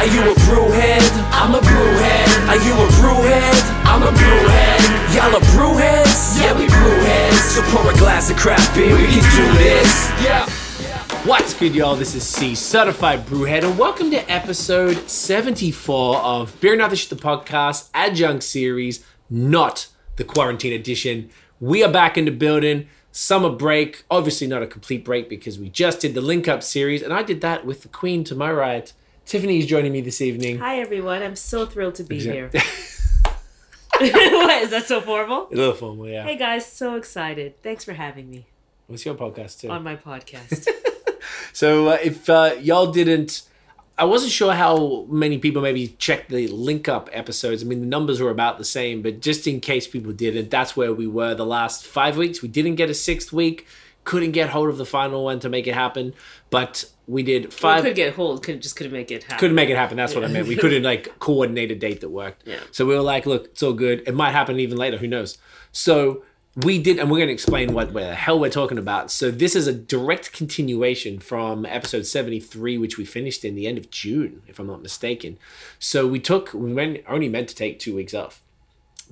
Are you a brewhead? I'm a brewhead. Are you a brewhead? I'm a brewhead. Y'all are brewheads? Yeah, we brewheads. So pour a glass of craft beer, we can do this. Yeah. What's good, y'all? This is C, Certified Brewhead, and welcome to episode 74 of Beer Not the Shit, the podcast adjunct series, not the quarantine edition. We are back in the building. Summer break, obviously not a complete break because we just did the Link Up series, and I did that with the Queen to my right. Tiffany is joining me this evening. Hi everyone, I'm so thrilled to be here. what is that so formal? A little formal, yeah. Hey guys, so excited. Thanks for having me What's your podcast too? on my podcast. So uh, if uh, y'all didn't, I wasn't sure how many people maybe checked the link up episodes. I mean, the numbers were about the same, but just in case people didn't, that's where we were the last five weeks. We didn't get a sixth week, couldn't get hold of the final one to make it happen, but we did five. could get hold, could just couldn't make it happen. couldn't make it happen. That's what I meant. We couldn't like coordinate a date that worked. Yeah. So we were like, look, it's all good. It might happen even later. Who knows? So we did, and we're going to explain what where the hell we're talking about. So this is a direct continuation from episode seventy three, which we finished in the end of June, if I'm not mistaken. So we took we went, only meant to take two weeks off,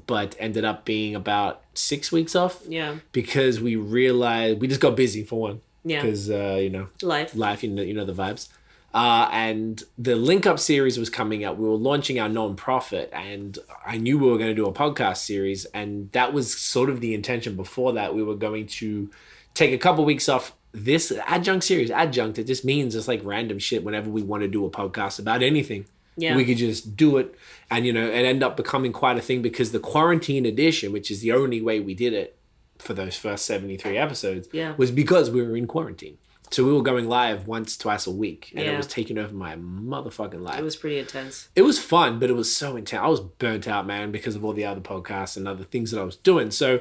but ended up being about six weeks off Yeah, because we realized we just got busy for one. Yeah. Because uh, you know life. life you know you know the vibes uh, and the link up series was coming up we were launching our non-profit and i knew we were going to do a podcast series and that was sort of the intention before that we were going to take a couple weeks off this adjunct series adjunct it just means it's like random shit whenever we want to do a podcast about anything Yeah. we could just do it and you know it end up becoming quite a thing because the quarantine edition which is the only way we did it for those first 73 episodes Yeah. was because we were in quarantine. So we were going live once twice a week and it was taking over my motherfucking life. It was pretty intense. it was fun but it was so intense. I was burnt out man because of all the other podcasts and other things that i was doing. So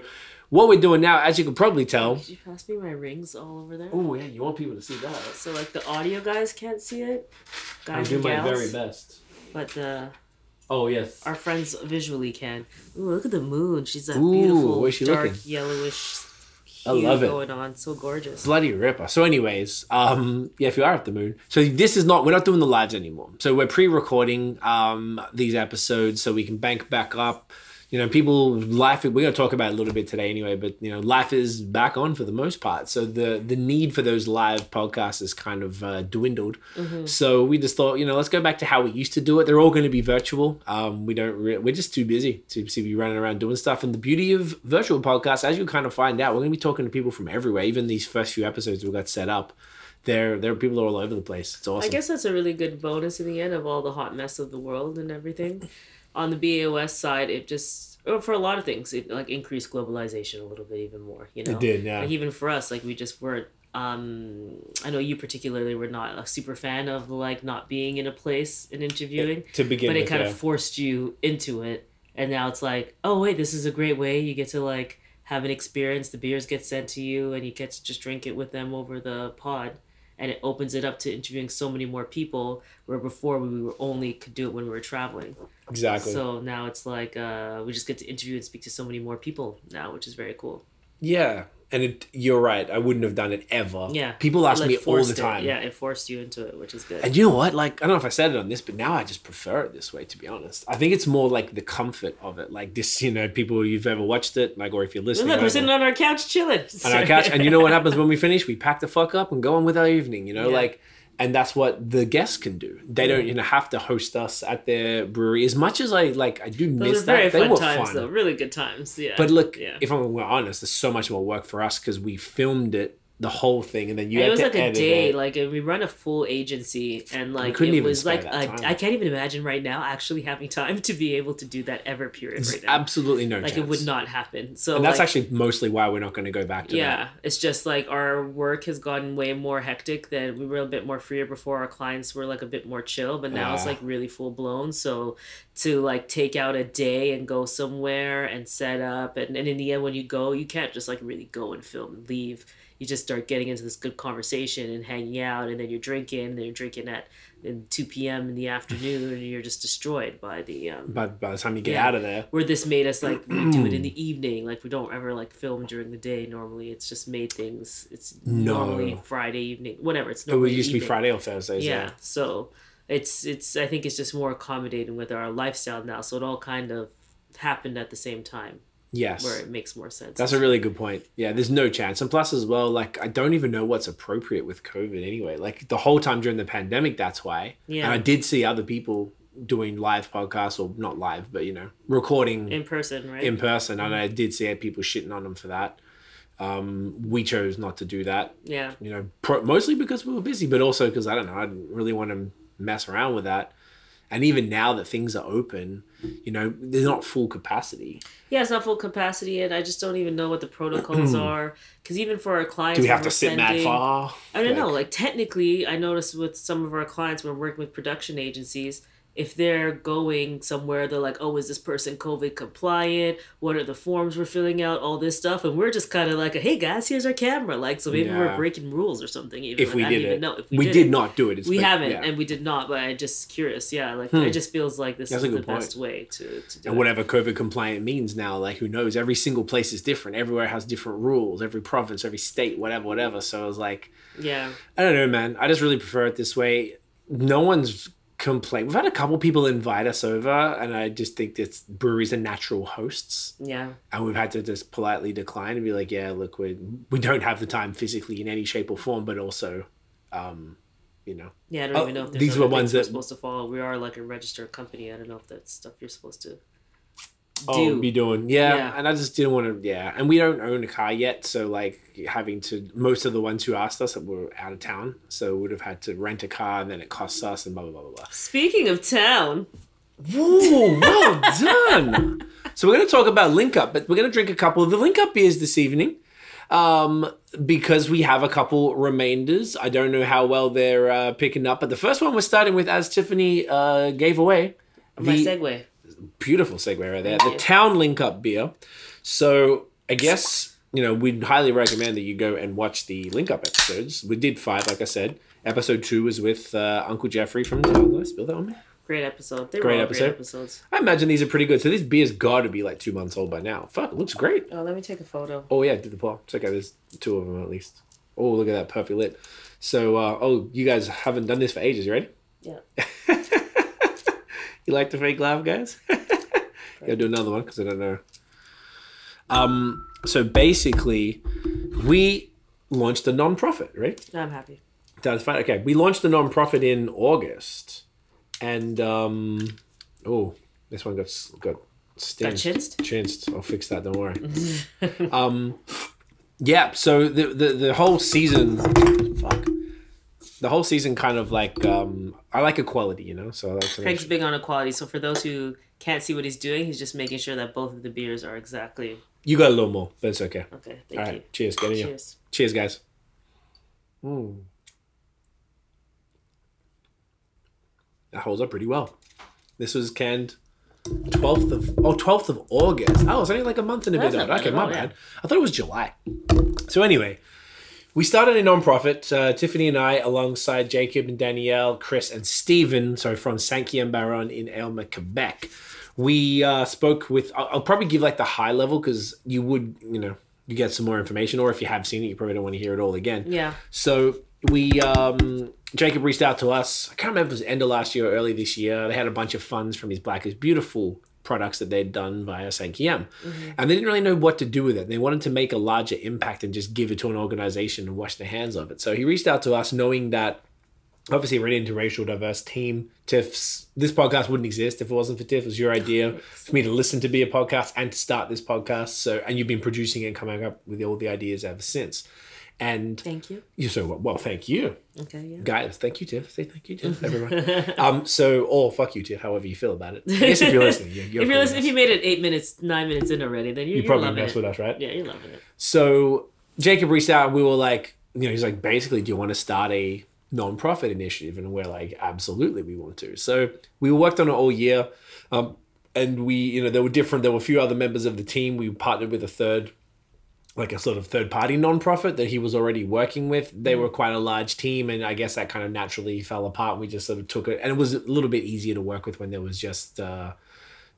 what we're doing now as you can probably tell Did you pass me my rings all over there? oh yeah you want people to see that. So like the audio guys can't see it, i guys do and my gals, very best. But the oh yes our friends visually can. Ooh, look at the moon. She's that Ooh, beautiful where's she dark looking? yellowish I hue love it. going on. So gorgeous. Bloody ripper. So, anyways, um, yeah, if you are at the moon, so this is not we're not doing the lives anymore. So we're pre-recording um these episodes so we can bank back up. You know, people life. We're gonna talk about it a little bit today anyway, but you know, life is back on for the most part. So the the need for those live podcasts is kind of uh, dwindled. So we just thought, you know, let's go back to how we used to do it. They're all going to be virtual. Um, we don't. Re- we're just too busy to, to be running around doing stuff. And the beauty of virtual podcasts, as you kind of find out, we're going to be talking to people from everywhere. Even these first few episodes we got set up, there there are people all over the place. It's awesome. I guess that's a really good bonus in the end of all the hot mess of the world and everything. On the BAOS side, it just or for a lot of things, it like increased globalization a little bit even more. You know, It did, yeah. Like even for us, like we just weren't. Um, I know you particularly were not a super fan of like not being in a place and interviewing, to begin but it kind yeah. of forced you into it. And now it's like, oh wait, this is a great way. You get to like have an experience. The beers get sent to you, and you get to just drink it with them over the pod. And it opens it up to interviewing so many more people. Where before we were only could do it when we were traveling. exactly. So now it's like uh, we just get to interview and speak to so many more people now, which is very cool. yeah, and it, you're right. I wouldn't have done it ever. Yeah, people ask like, me all the forced it. time. Yeah, it forced you into it, which is good. And you know what? Like, I don't know if I said it on this, but now I just prefer it this way, to be honest. I think it's more like the comfort of it. Like this, you know, people you've ever watched it, like, or if you're listening. Look, we're sitting on our couch chilling. on our couch. And you know what happens when we finish? We pack the fuck up and go on with our evening, you know? Yeah. Like, and that's what the guests can do. They don't, you know, have to host us at their brewery. As much as I, like, I do Those miss that. They fun were times, fun. though. Really good times. Yeah. But look, yeah. if I'm honest, there's so much more work for us because we filmed it, the whole thing, and then you And it was like a day. it. Like uh, we run a full agency, and like it was like that I. I can't even imagine right now actually having time to be able to do that ever. Period. There's Right now, absolutely no like chance. it would not happen. So And that's like, actually mostly why we're not going to go back to that. yeah, it's just like our work has gotten way more hectic. Than we were a bit more freer before. Our clients were like a bit more chill, but now it's Ah. like really full blown. So to like take out a day and go somewhere and set up, and, and in the end, when you go, you can't just like really go and film and leave. You just start getting into this good conversation and hanging out, and then you're drinking, and then you're drinking at in two p.m. in the afternoon, and you're just destroyed by the um, By, by the time you get Yeah. out of there, where this made us like we do it in the evening like we don't ever like film during the day normally it's just made things it's No. normally friday evening whatever it's normally it would used to be. Friday or Thursdays. yeah Yeah. so it's it's I think it's just more accommodating with our lifestyle now. So it all kind of happened at the same time Yes. where it makes more sense. That's a really good point. Yeah, there's no chance. And plus, as well, like, I don't even know what's appropriate with COVID anyway. Like, the whole time during the pandemic, that's why. Yeah. And I did see other people doing live podcasts, or not live, but, you know, recording in person, right? in person. And I did see people shitting on them for that. Um, we chose not to do that, yeah. you know, pro- mostly because we were busy, but also because, I don't know, I didn't really want to mess around with that. And even now that things are open, you know, they're not full capacity. Yeah, it's not full capacity, and I just don't even know what the protocols are. Because even for our clients, Do we have to sit mad sending- far? I don't know. Like- Like technically, I noticed with some of our clients, we're working with production agencies. If they're going somewhere, they're like, "Oh, is this person COVID compliant? What are the forms we're filling out? All this stuff," and we're just kind of like, "Hey guys, here's our camera." Like, so maybe Yeah. we're breaking rules or something. Even If Like, we I did it. know if We, we, did, it. not do it. It's We but- haven't, yeah. and we did not. But I'm just curious. Yeah, like Hmm. it just feels like this That's is the point. best way to to do it. and it. whatever COVID compliant means now, like who knows? Every single place is different. Everywhere has different rules. Every province, every state, whatever, whatever. So I was like, Yeah, I don't know, man. I just really prefer it this way. No one's complained. We've had a couple people invite us over, and I just think that breweries are natural hosts, yeah, and we've had to just politely decline and be like, yeah, look, we we don't have the time physically in any shape or form, but also, um, you know, yeah. I don't Oh, even know if these were ones that we're supposed to follow. We are like a registered company. I don't know if that's stuff you're supposed to oh, do. be doing. Yeah, Yeah. and I just didn't want to. Yeah, and we don't own a car yet, so like having to. Most of the ones who asked us were out of town, so we would have had to rent a car, and then it costs us, and blah blah blah blah blah. Speaking of town, Whoa, well done. So we're going to talk about Link Up, but we're going to drink a couple of the Link Up beers this evening. Um, because we have a couple remainders. I don't know how well they're uh, picking up, but the first one we're starting with, as Tiffany uh, gave away, my the segue. Beautiful segue right there, the. Town Link Up beer. So I guess you know we'd highly recommend that you go and watch the Link Up episodes. We did five, like I said. Episode two was with uh, Uncle Jeffrey from Town. Did I spill that on me? Great episode. They Great were all episode. great episodes. I imagine these are pretty good. So this beer's got to be like two months old by now. Fuck, it looks great. Oh, let me take a photo. Oh yeah, did the pour. It's okay. There's two of them at least. Oh, look at that perfect lit. So, uh, oh, you guys haven't done this for ages. You ready? Yeah. You like the fake laugh, guys? Gotta do another one because I don't know. Um. So basically, we launched a non-profit, right? I'm happy. That's fine. Okay, we launched the non-profit in August, and um, oh, this one got s- got Got chinsed? Chinsed. I'll fix that. Don't worry. um, yeah. So the the the whole season, fuck, the whole season kind of like um, I like equality, you know. So I like Craig's big on equality. So for those who can't see what he's doing, he's just making sure that both of the beers are exactly you got a little more, but it's okay. okay. Thank All you. Cheers. Get in here. Cheers. Cheers, guys. Mm. That holds up pretty well. This was canned 12th of oh 12th of August. Oh, it's only like a month and a That's bit not out. bad Okay, my all, yeah. bad. I thought it was July. So anyway, we started a non-profit. Uh, Tiffany and I, alongside Jacob and Danielle, Chris and Stephen, so from Sankian Baron in Aylmer, Quebec. We uh, spoke with. I'll, I'll probably give like the high level because you would, you know, you get some more information, or if you have seen it, you probably don't want to hear it all again. Yeah. So we um Jacob reached out to us. I can't remember if it was end of last year or early this year. They had a bunch of funds from his Black is Beautiful products that they'd done via Sankiem. Mm-hmm. And they didn't really know what to do with it. They wanted to make a larger impact and just give it to an organization and wash their hands of it. So he reached out to us knowing that obviously we're an interracial diverse team. Tiff's this podcast wouldn't exist if it wasn't for Tiff. It was your idea for me to listen to be a podcast and to start this podcast. So and you've been producing and coming up with all the ideas ever since. And Thank you. you so well, well, thank you. Okay. Yeah. Guys, thank you, Tiff. Say thank you, Tiff, everyone. um, so or fuck you, Tiff, however you feel about it. I guess if you're listening, you're, you're if you're listening, if you made it eight minutes, nine minutes in already, then you're, you you're probably loving mess it. with us, right? Yeah, you're loving it. So Jacob reached out and we were like, you know, he's like, basically, do you want to start a non-profit initiative? And we're like, absolutely, we want to. So we worked on it all year. Um, and we, you know, there were different, there were a few other members of the team. We partnered with a third, like a sort of third party non-profit that he was already working with. They were quite a large team. And I guess that kind of naturally fell apart. We just sort of took it. And it was a little bit easier to work with when there was just, uh,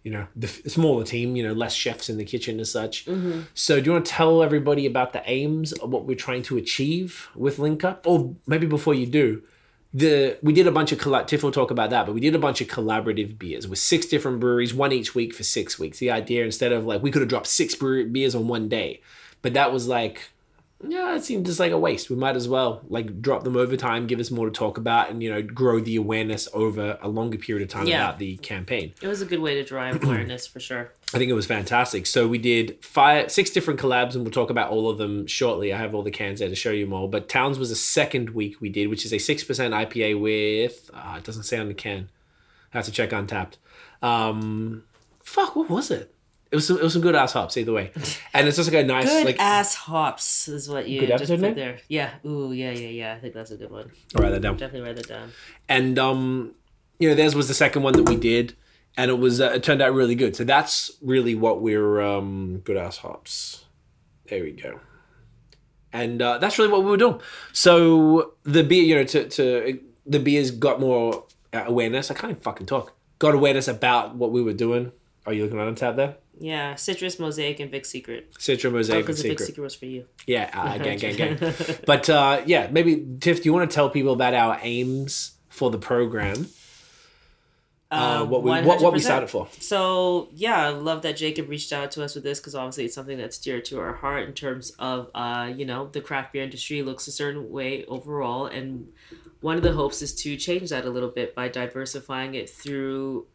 you know, the smaller team, you know, less chefs in the kitchen as such. So, do you want to tell everybody about the aims of what we're trying to achieve with Link Up? Or maybe before you do, the we did a bunch of collab. Tiff will talk about that, but we did a bunch of collaborative beers with six different breweries, one each week for six weeks. The idea instead of like we could have dropped six beers on one day, but that was like yeah, it seemed just like a waste. We might as well like drop them over time, give us more to talk about, and you know grow the awareness over a longer period of time Yeah. about the campaign. It was a good way to drive awareness for sure. I think it was fantastic. So we did five, six different collabs, and we'll talk about all of them shortly. I have all the cans there to show you more. But Towns was the second week we did, which is a six percent IPA with. Uh, it doesn't say on the can. I have to check Untappd. Um, fuck, what was it? It was some, it was some good ass hops either way, and it's just like a nice Good like. ass hops is what you just put name? there. Yeah. Ooh, yeah, yeah, yeah. I think that's a good one. I'll write that down. Definitely write that down. and um you know theirs was the second one that we did and it was uh, it turned out really good so that's really what we're um good ass hops there we go and uh, that's really what we were doing so the beer you know to, to the beers got more uh, awareness i can't even fucking talk got awareness about what we were doing are you looking on tab there Yeah, Citrus, Mosaic, and Vic Secret. Citra Oh, Mosaic and because the Vic Secret. Was for you. Yeah, uh, gang, gang, gang. But uh, yeah, maybe Tiff, do you want to tell people about our aims for the program? Uh, what we what, what we 100%. started for? So yeah, I love that Jacob reached out to us with this because obviously it's something that's dear to our heart in terms of uh, you know the craft beer industry looks a certain way overall, and one of the hopes is to change that a little bit by diversifying it through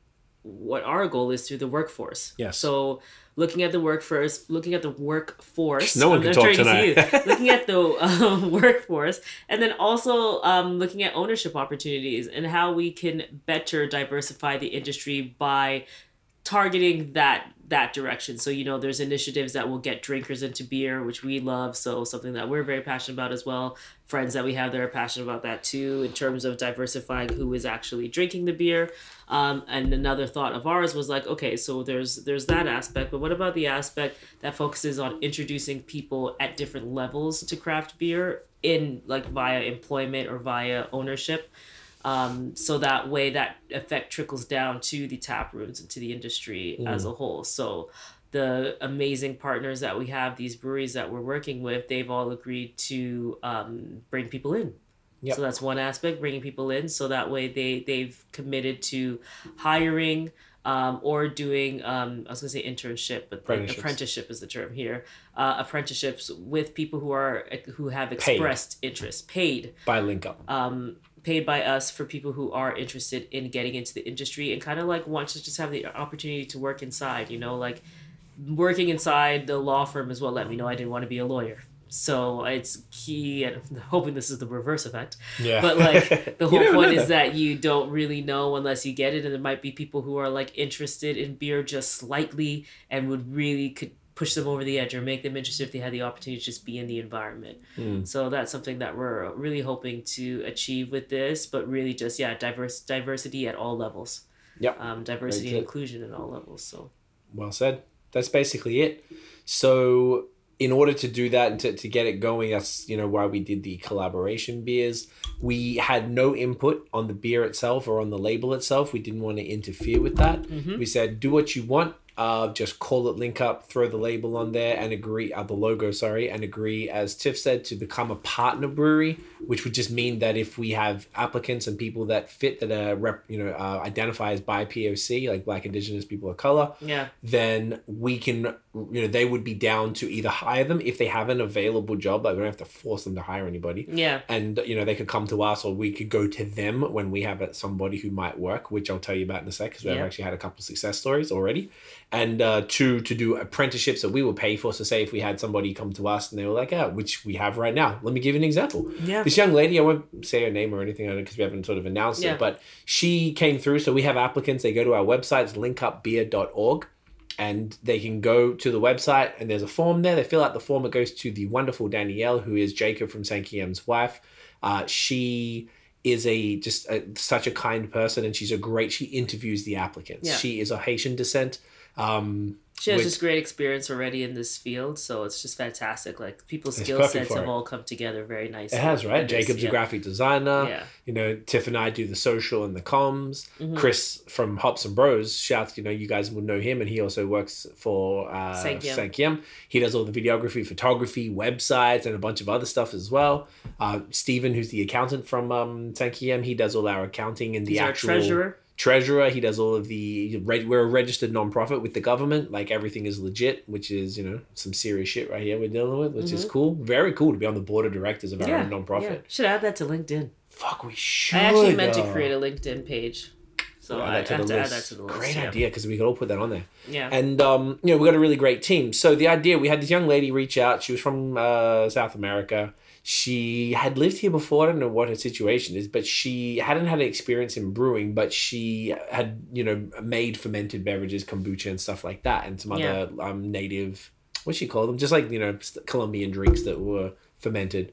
what our goal is through the workforce. Yes. So looking at the workforce, looking at the workforce. No one can talk turning to tonight. looking at the um, workforce, and then also um, looking at ownership opportunities and how we can better diversify the industry by targeting that that direction. So you know, there's initiatives that will get drinkers into beer, which we love. So something that we're very passionate about as well. Friends that we have that are passionate about that too, in terms of diversifying who is actually drinking the beer. Um, and another thought of ours was like, okay, so there's there's that aspect, but what about the aspect that focuses on introducing people at different levels to craft beer in like via employment or via ownership? um, so that way that effect trickles down to the tap rooms and to the industry as a whole so the amazing partners that we have these breweries that we're working with they've all agreed to um, bring people in Yep. so that's one aspect bringing people in so that way they they've committed to hiring um, or doing um, I was gonna say internship, but like apprenticeship is the term here. Uh, apprenticeships with people who are who have expressed interest, paid By link up. um, paid by us for people who are interested in getting into the industry and kind of like want to just have the opportunity to work inside. You know, like working inside the law firm is what let me know I didn't want to be a lawyer. So it's key, and I'm hoping this is the reverse effect. Yeah. But like the whole point is that you don't really know unless you get it, and there might be people who are like interested in beer just slightly and would really could push them over the edge or make them interested if they had the opportunity to just be in the environment. Mm. So that's something that we're really hoping to achieve with this, but really just yeah, diverse diversity at all levels. Yep. Um, diversity and inclusion at all levels. So Well said. That's basically it. So in order to do that and to, to get it going, that's you know why we did the collaboration beers. We had no input on the beer itself or on the label itself. We didn't want to interfere with that. Mm-hmm. We said do what you want. Uh, just call it link up, throw the label on there, and agree uh, the logo. Sorry, and agree as Tiff said to become a partner brewery, which would just mean that if we have applicants and people that fit that are rep, you know uh, identify as by POC, like Black Indigenous people of color, yeah, then we can you know they would be down to either hire them if they have an available job like we don't have to force them to hire anybody yeah, and you know they could come to us or we could go to them when we have somebody who might work which i'll tell you about in a sec because we've Yeah. actually had a couple success stories already and uh, two to do apprenticeships that we would pay for so say if we had somebody come to us and they were like yeah which we have right now let me give you an example yeah. this young lady, I won't say her name or anything because we haven't sort of announced Yeah. it, but she came through. So we have applicants. They go to our website, it's linkupbeer.org, and they can go to the website and there's a form there. They fill out the form. It goes to the wonderful Danielle, who is Jacob from Sankiem's wife. Uh, she is a just a, such a kind person and she's a great she interviews the applicants Yeah. she is of haitian descent um She has Which- just great experience already in this field, so it's just fantastic. Like people's skill sets have it. all come together very nicely. It has, right? Jacob's yeah. a graphic designer. Yeah. You know, Tiff and I do the social and the comms. Mhm. Chris from Hops and Bros, shouts, you know, you guys will know him, and he also works for uh, Sankyam. He does all the videography, photography, websites, and a bunch of other stuff as well. Uh, Stephen, who's the accountant from um, Sankyam, he does all our accounting and the He's our actual treasurer. Treasurer. He does all of the. We're a registered nonprofit with the government. Like everything is legit, which is you know some serious shit right here we're dealing with, which is cool. Very cool to be on the board of directors of our Yeah, own nonprofit. yeah. Should add that to LinkedIn. Fuck, we should. I actually meant to create a LinkedIn page, so add I have to to add list. that to the list. Great yeah. idea because we could all put that on there. Yeah. And um, you know, we got a really great team. So the idea, we had this young lady reach out. She was from uh, South America. She had lived here before. I don't know what her situation is, but she hadn't had an experience in brewing. But she had, you know, made fermented beverages, kombucha and stuff like that, and some other um, native, what she call them, just like you know, Colombian drinks that were fermented.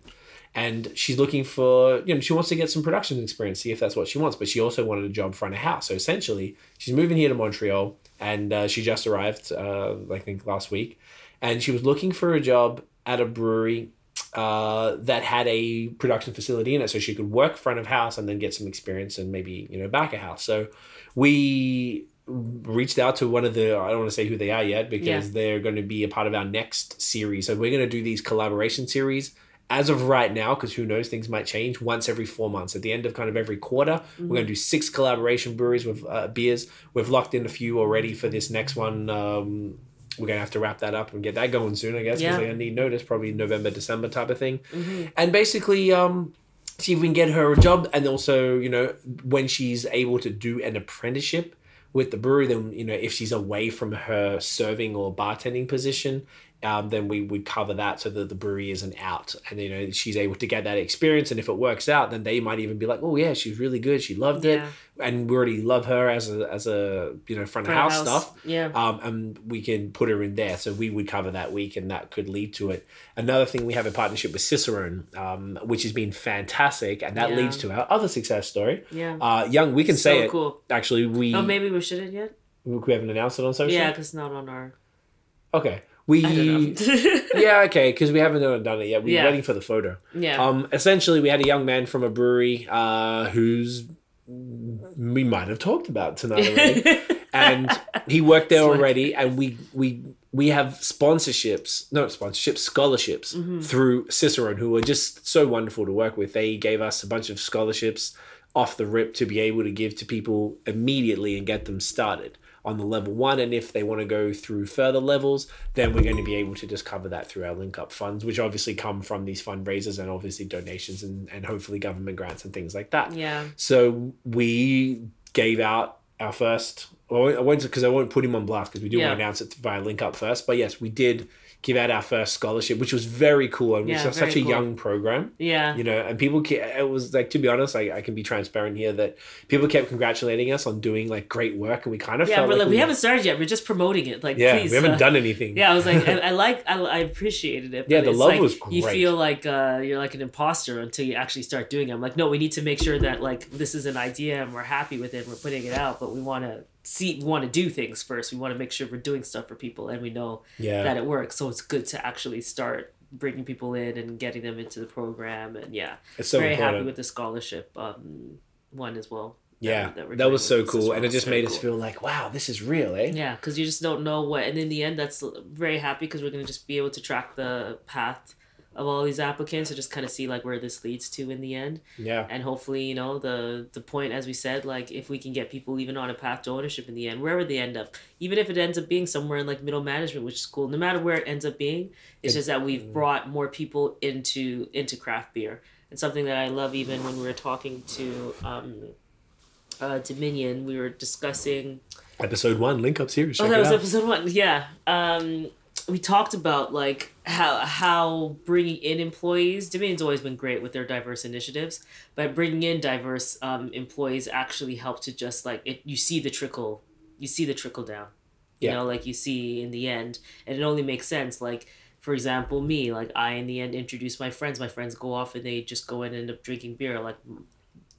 And she's looking for, you know, she wants to get some production experience, see if that's what she wants. But she also wanted a job front of house. So essentially, she's moving here to Montreal, and uh, she just arrived, uh, I think, last week. And she was looking for a job at a brewery uh, that had a production facility in it, so she could work front of house and then get some experience and maybe you know back of house. So we reached out to one of the I don't want to say who they are yet because Yeah. they're going to be a part of our next series. So we're going to do these collaboration series as of right now because who knows things might change once every four months at the end of kind of every quarter we're going to do six collaboration breweries with uh, beers we've locked in a few already for this next one um, we're going to have to wrap that up and get that going soon i guess because Yeah. they're to need notice probably november december type of thing Mm-hmm. and basically um, see if we can get her a job and also you know when she's able to do an apprenticeship with the brewery then you know if she's away from her serving or bartending position um, then we would cover that so that the brewery isn't out and you know she's able to get that experience and if it works out then they might even be like oh yeah she's really good she loved it and we already love her as a as a you know front of Front of house, house, stuff yeah. um, and we can put her in there. So we would cover that week, and that could lead to it. Another thing, we have a partnership with Cicerone, um, which has been fantastic, and that Yeah. leads to our other success story. Yeah. Uh, young, we can So say it. cool. Actually, we Oh, maybe we shouldn't yet. we haven't announced it on social. Yeah, because not on our. Okay. We. I don't know. yeah. Okay. Because we haven't done it yet. We're Yeah. waiting for the photo. yeah. Um. Essentially, we had a young man from a brewery, uh, who's we might have talked about tonight already. and he worked there already and we we we have sponsorships not sponsorships scholarships Mm-hmm. through cicerone who are just so wonderful to work with they gave us a bunch of scholarships off the rip to be able to give to people immediately and get them started on the level one and if they want to go through further levels then we're going to be able to just cover that through our link up funds which obviously come from these fundraisers and obviously donations and, and hopefully government grants and things like that yeah. so we gave out our first. Well, I won't because I won't put him on blast because we do Yeah. want to announce it via link up first. But yes, we did give out our first scholarship, which was very cool and Yeah, it's such a cool. young program. Yeah. You know, and people, it was like, to be honest, I, I can be transparent here that people kept congratulating us on doing like great work, and we kind of Yeah, felt like like, we haven't started yet. We're just promoting it. Like, yeah, please. we haven't uh, done anything. Yeah, I was like, I, I like, I, I appreciated it. Yeah, the love like, was You feel like uh, you're like an imposter until you actually start doing it. I'm like, no, we need to make sure that like this is an idea and we're happy with it. and We're putting it out, but we want to see, we want to do things first. We want to make sure we're doing stuff for people and we know Yeah. that it works. So it's good to actually start bringing people in and getting them into the program. And yeah, It's so very important. happy with the scholarship um, one as well. yeah, we- we're that was so cool, well. and it just made us feel like, wow, this is real, eh? Yeah, because you just don't know what, and in the end, that's very happy because we're gonna just be able to track the path of all these applicants and just kind of see like where this leads to in the end, Yeah. and hopefully, you know, the the point as we said, like if we can get people even on a path to ownership in the end, wherever they end up, even if it ends up being somewhere in like middle management, which is cool. No matter where it ends up being, it's It- just that we've brought more people into into craft beer. And something that I love, even when we were talking to um, uh, Dominion, we were discussing Episode one, link up series. Oh, that was out. episode one. Yeah. Um, we talked about like how how bringing in employees. Dominion's always been great with their diverse initiatives, but bringing in diverse um, employees actually help to just like it. You see the trickle. You see the trickle down. You Yeah. know, like you see in the end, and it only makes sense. Like for example, me, like I in the end introduce my friends. My friends go off and they just go and end up drinking beer. Like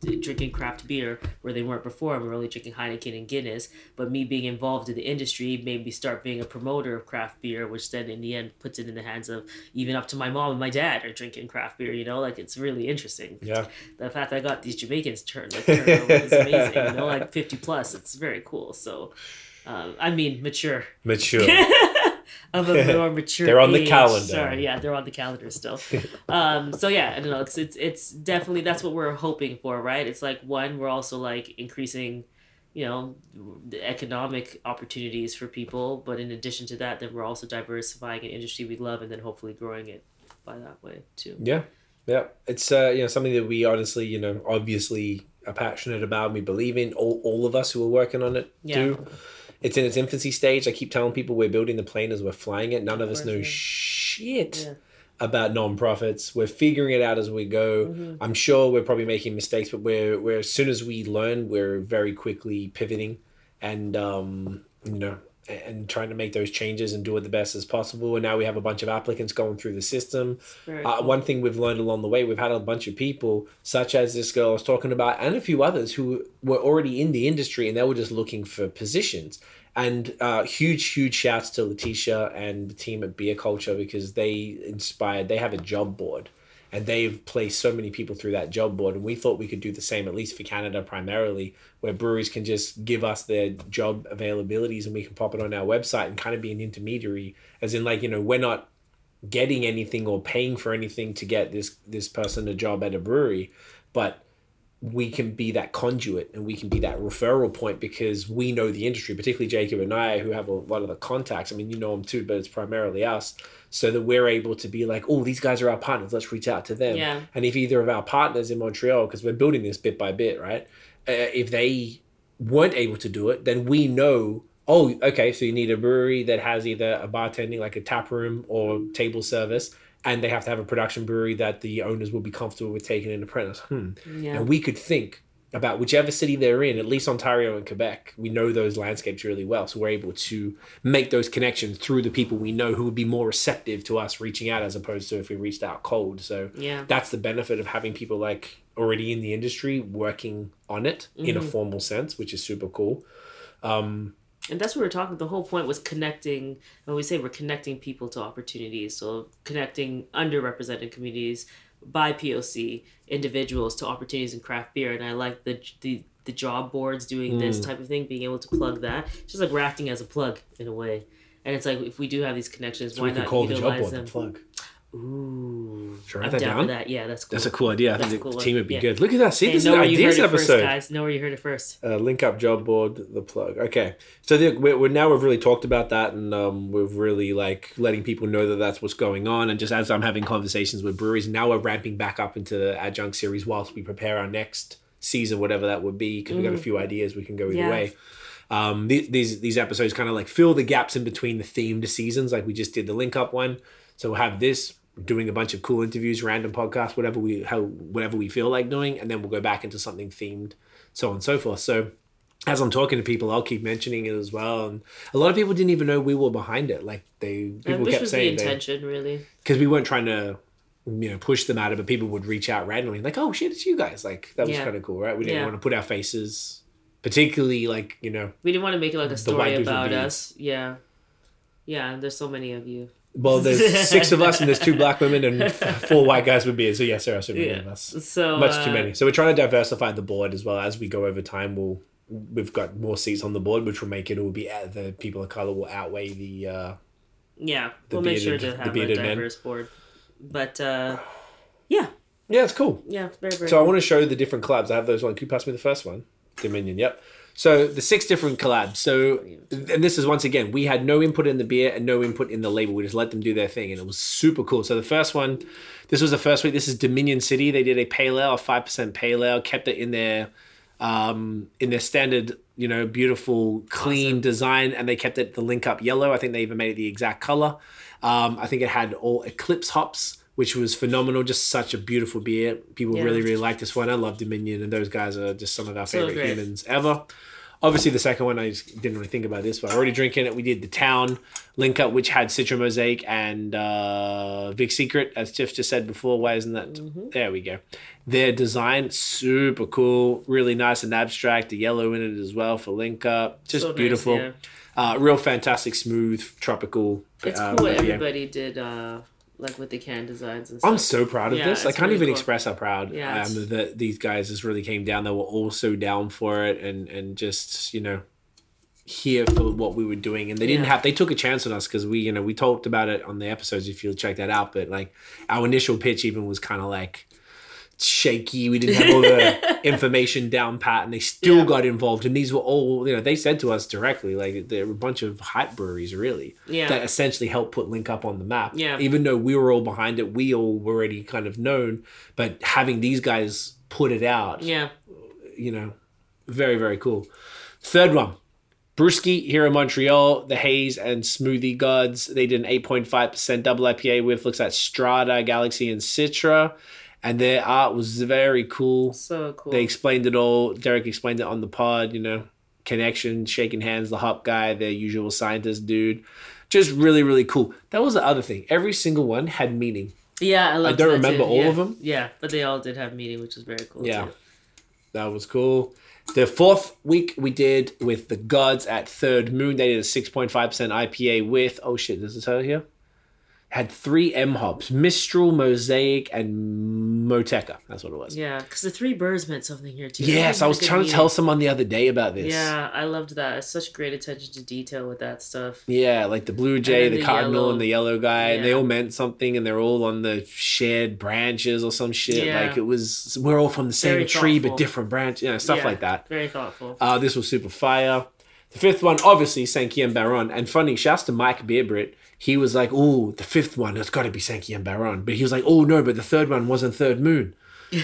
drinking craft beer where they weren't before were only drinking Heineken and Guinness. But me being involved in the industry made me start being a promoter of craft beer, which then in the end puts it in the hands of even up to my mom and my dad are drinking craft beer. You know, like it's really interesting. Yeah. The fact that I got these Jamaicans turned like turned over is amazing. You know, like fifty plus, it's very cool. So. Um, I mean, mature Mature. of a more mature. They're on the age. calendar. Sorry, yeah, they're on the calendar still. um, so yeah, I don't know. It's it's it's definitely that's what we're hoping for, right? It's like one, we're also like increasing, you know, the economic opportunities for people, but in addition to that, then we're also diversifying an industry we love, and then hopefully growing it by that way too. Yeah, yeah. It's uh, you know something that we honestly, you know, obviously are passionate about. and We believe in all, all of us who are working on it Yeah. do. It's in its infancy stage. I keep telling people we're building the plane as we're flying it. None of us know yeah. shit Yeah. about non-profits. We're figuring it out as we go. Mm-hmm. I'm sure we're probably making mistakes, but we're we're as soon as we learn, we're very quickly pivoting and um, you know and trying to make those changes and do it the best as possible. And now we have a bunch of applicants going through the system. Uh, cool. one thing we've learned along the way, we've had a bunch of people, such as this girl I was talking about, and a few others who were already in the industry and they were just looking for positions. And uh, huge, huge shouts to Letitia and the team at Beer Kulture because they inspired, they have a job board and they've placed so many people through that job board. And we thought we could do the same, at least for Canada primarily, where breweries can just give us their job availabilities and we can pop it on our website and kind of be an intermediary, as in, like, you know, we're not getting anything or paying for anything to get this this person a job at a brewery but we can be that conduit and we can be that referral point because we know the industry particularly jacob and i who have a lot of the contacts. I mean you know them too but it's primarily us. So that we're able to be like oh these guys are our partners. Let's reach out to them. Yeah. and if either of our partners in montreal because we're building this bit by bit right? Uh, if they weren't able to do it, then we know, oh, okay, so you need a brewery that has either a bartending, like a tap room or table service, and they have to have a production brewery that the owners will be comfortable with taking an apprentice. Hmm. Yeah. And we could think about whichever city they're in, at least Ontario and Quebec, we know those landscapes really well. So we're able to make those connections through the people we know who would be more receptive to us reaching out as opposed to if we reached out cold. So Yeah. that's the benefit of having people like already in the industry working on it in a formal sense, which is super cool. Um, and that's what we're talking the whole point was connecting when we say we're connecting people to opportunities so connecting underrepresented communities by poc individuals to opportunities in craft beer and i like the the, the job boards doing this Mm. type of thing being able to plug that It's just like we're acting as a plug in a way and it's like if we do have these connections so why we not call the job utilize board them the plug. Ooh Should I write I'm that down down? that yeah that's cool That's a cool idea. I That's think cool the one. team would be Yeah. good. Look at that. See, Hey, this is an ideas episode. first guys know where you heard it first uh, link up job board the plug okay so the, we're, we're now we've really talked about that and um, we're really like letting people know that that's what's going on and just as i'm having conversations with breweries now we're ramping back up into the adjunct series whilst we prepare our next season whatever that would be because we got a few ideas we can go either Yeah. way um, these, these these episodes kind of like fill the gaps in between the themed seasons like we just did the link up one so we'll have this doing a bunch of cool interviews random podcasts whatever we how whatever we feel like doing and then we'll go back into something themed so on and so forth so as I'm talking to people, I'll keep mentioning it as well. And a lot of people didn't even know we were behind it. Like they people which kept was the saying intention really because we weren't trying to you know push them out of it. People would reach out randomly like, "Oh shit, it's you guys!" Like that was Yeah. kind of cool, right? We didn't Yeah. want to put our faces, particularly like you know. We didn't want to make it like a story about us. Yeah. Yeah, there's so many of you. Well, there's six of us and there's two black women and four white guys would be. So yes, there are so many Yeah. of us. So Much uh, too many. So we're trying to diversify the board as well as we go over time. We'll we've got more seats on the board, which will make it. Will be uh, the people of color will outweigh the. uh Yeah, The we'll make sure to have a bearded men. board. But uh, yeah, Yeah, it's cool. yeah, very very. So I want to show the different collabs. I have those one. Can you pass me the first one? Dominion. Yep. So the six different collabs. So and this is once again we had no input in the beer and no input in the label. We just let them do their thing, and it was super cool. So the first one, this was the first week. This is Dominion City. They did a pale ale, a five percent pale ale, kept it in their um, in their standard, you know, beautiful, clean Awesome. design, and they kept it the link up yellow. I think they even made it the exact color. Um, I think it had all Eclipse hops, which was phenomenal. Just such a beautiful beer. People Yeah. really, really like this one. I love Dominion, and those guys are just some of our So favorite great. humans ever. Obviously, the second one I just didn't really think about this, but I already drinking it. We did the town link up, which had Citra Mosaic and uh, Vic Secret, as Tiff just said before. Why isn't that? Mm-hmm. There we go. Their design super cool, really nice and abstract. The yellow in it as well for link up, just So nice, beautiful. yeah. Uh, real fantastic, smooth, tropical. It's uh, cool everybody did, uh, like with the can designs and stuff. I'm so proud of Yeah, this. I can't really even cool. express how proud um, Yeah, I am that these guys just really came down. They were all so down for it and and just you know here for what we were doing. And they didn't Yeah. have. They took a chance on us because we you know we talked about it on the episodes. If you check that out, but like our initial pitch even was kind of like shaky. We didn't have all the information down pat, and they still Yeah. got involved. And these were all you know. They said to us directly like they were a bunch of hype breweries really Yeah. that essentially helped put Link up on the map. Yeah. Even though we were all behind it, we all were already kind of known, but having these guys put it out, yeah. you know, very, very cool. Third one. Brewskey here in Montreal, the Haze and Smoothie Gods. They did an 8.5% double IPA with looks at Strata, Galaxy, and Citra. And their art was very cool. So cool. They explained it all. Derek explained it on the pod, you know, connection, shaking hands, the hop guy, the usual scientist dude. Just really, really cool. That was the other thing. Every single one had meaning. yeah, I, loved don't remember too. all yeah. them. Yeah, but they all did have meaning, which was very cool. Yeah. too. That was cool. The fourth week we did with the gods at Third Moon. They did a 6.5% IPA with, oh shit, does it tell here? Had three M hops Mistral, Mosaic, and Motueka. That's what it was. Yeah, because the three birds meant something here too. Yes, I was trying to tell someone the other day about this. Yeah, I loved that. It's such great attention to detail with that stuff. Yeah, like the blue jay, the, the cardinal, yellow- and the yellow guy, and they all meant something, and they're all on the shared branches or some shit. Yeah. Like it was, we're all from the same Very tree but different branch, you know, stuff Yeah, like that. Very thoughtful. Uh, this was super fire. The fifth one, obviously, Sankian Baron. And funny, shouts to Mike Beerbrit. He was like, oh, the fifth one, it's got to be Sankian Baron. But he was like, oh, no, but the third one wasn't Third Moon.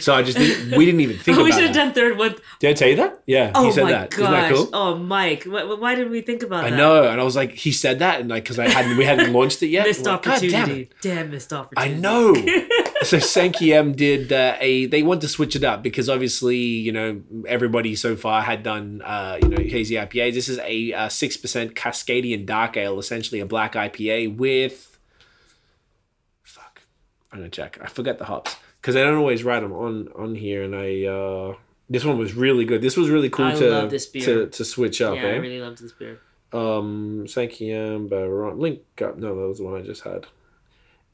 So I just didn't, we didn't even think we about should have done third one. Did I tell you that? Yeah, Oh he said my that. gosh! Isn't that cool? Oh, Mike, why, why didn't we think about I that? I know, and I was like, he said that, and like, because I hadn't, we hadn't launched it yet. Missed like, God damn it. opportunity. Damn, missed opportunity. I know. so Sankey M did uh, a. They want to switch it up because obviously, you know, everybody so far had done, uh, you know, hazy IPAs. This is a six percent Cascadian Dark Ale, essentially a black IPA with. Fuck, I'm gonna check. I forget the hops because I don't always write them on on here, and I. uh This one was really good. This was really cool I to love this beer. to to switch up. Yeah, eh? I really loved this beer. um Sankiam Baron link up no that was the one I just had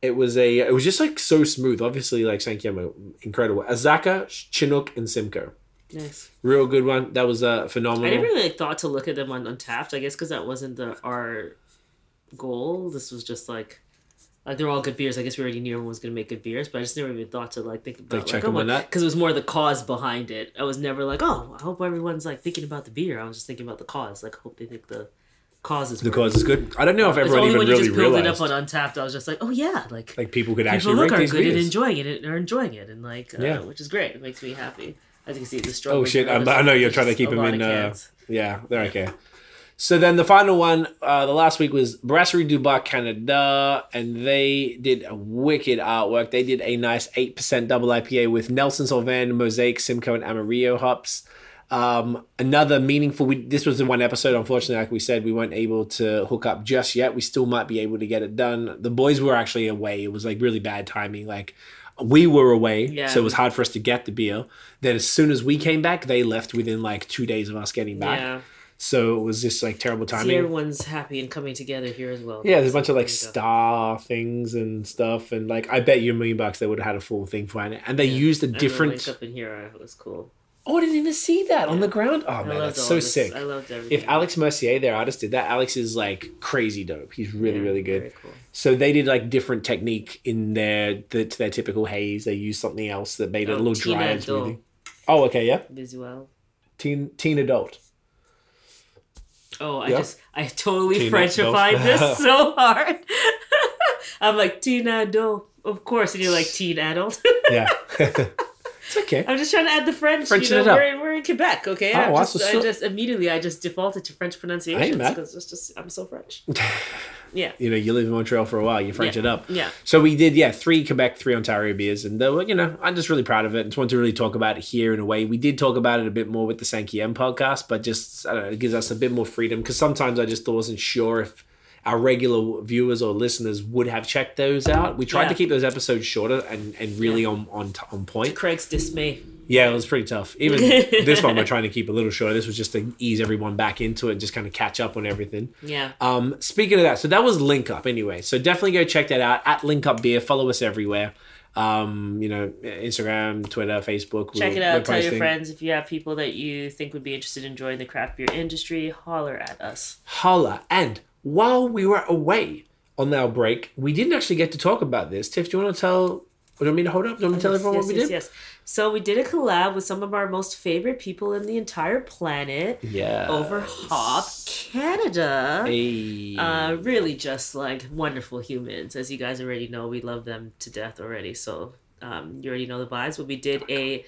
it was a it was just like so smooth obviously like Sankiam incredible Azacca Chinook and Simcoe Nice. real good one that was uh phenomenal. I didn't really like, thought to look at them on Untappd. I guess because that wasn't the our goal. This was just like. Like they're all good beers. I guess we already knew everyone was gonna make good beers, but I just never even thought to like think about Like, them oh, that? because it was more the cause behind it. I was never like, oh, I hope everyone's like thinking about the beer. I was just thinking about the cause. Like, I hope they think the cause is the cause is good I don't know if It's everyone only even when you really just build realized it up on Untappd, I was just like, oh yeah, like like people could people actually look are good and enjoying it and are enjoying it and like uh, Yeah. which is great. It makes me happy. As you can see, the strawberry. oh shit I, know you're trying to keep them in uh yeah they're okay so then the final one uh the last week was Brasserie du Bas-Canada and they did a wicked artwork they did a nice 8% double IPA with Nelson Sauvin Mosaic Simcoe and Amarillo hops um, another meaningful. We, this was the one episode. Unfortunately, like we said, we weren't able to hook up just yet. We still might be able to get it done. The boys were actually away. It was like really bad timing. Like we were away, Yeah. so it was hard for us to get the beer. Then as soon as we came back, they left within like two days of us getting back. Yeah. So it was just like terrible See, timing. everyone's happy and coming together here as well. Yeah, there's a bunch of like star things and stuff, and like I bet you a million bucks they would have had a full thing for it. And they used a different. up in here uh, was cool. Oh, I didn't even see that on the ground. Oh I man, that's so this. sick. I loved everything. If Alex Mercier, their artist, did that, Alex is like crazy dope. He's really, Yeah, really good. very cool. So they did like different technique in their the, to their typical haze. They used something else that made it a Oh, little drier. Oh, okay, yeah. Visual. Teen teen adult. Oh, I Yeah. just I totally Teen Frenchified adult. this so hard. I'm like teen adult, of course, and you're like teen adult. Yeah. it's okay. I'm just trying to add the French. Frenching you know, it up. We're, we're we're in Quebec. Okay, Oh, I'm just, so- I just immediately I just defaulted to French pronunciation because it's just I'm so French. Yeah, You know, you live in Montreal for a while, you French Yeah. it up. yeah. So we did, yeah, three Quebec, three Ontario beers, and they were, you know, I'm just really proud of it. and Just want to really talk about it here in a way. We did talk about it a bit more with the Sankey M podcast, but just I don't know, it gives us a bit more freedom because sometimes I just wasn't sure if our regular viewers or listeners would have checked those out. We tried Yeah. to keep those episodes shorter and, and really Yeah. on on on point. Craig's dismay. Yeah, it was pretty tough. Even this one, we're trying to keep a little shorter. This was just to ease everyone back into it and just kind of catch up on everything. Yeah. Um, speaking of that, so that was Link Up anyway. So definitely go check that out at Link Up Beer. Follow us everywhere. Um, you know, Instagram, Twitter, Facebook. Check we're- it out. Tell your friends if you have people that you think would be interested in joining the craft beer industry. Holler at us. Holla. And while we were away on our break, we didn't actually get to talk about this. Tiff, do you want to tell? Do you want me to hold up? Do you want me to tell everyone yes, what we yes, did? yes. So we did a collab with some of our most favorite people in the entire planet Yeah. over Hop Canada. Hey. Uh, really just like wonderful humans. As you guys already know, we love them to death already. So um, you already know the vibes. But we did a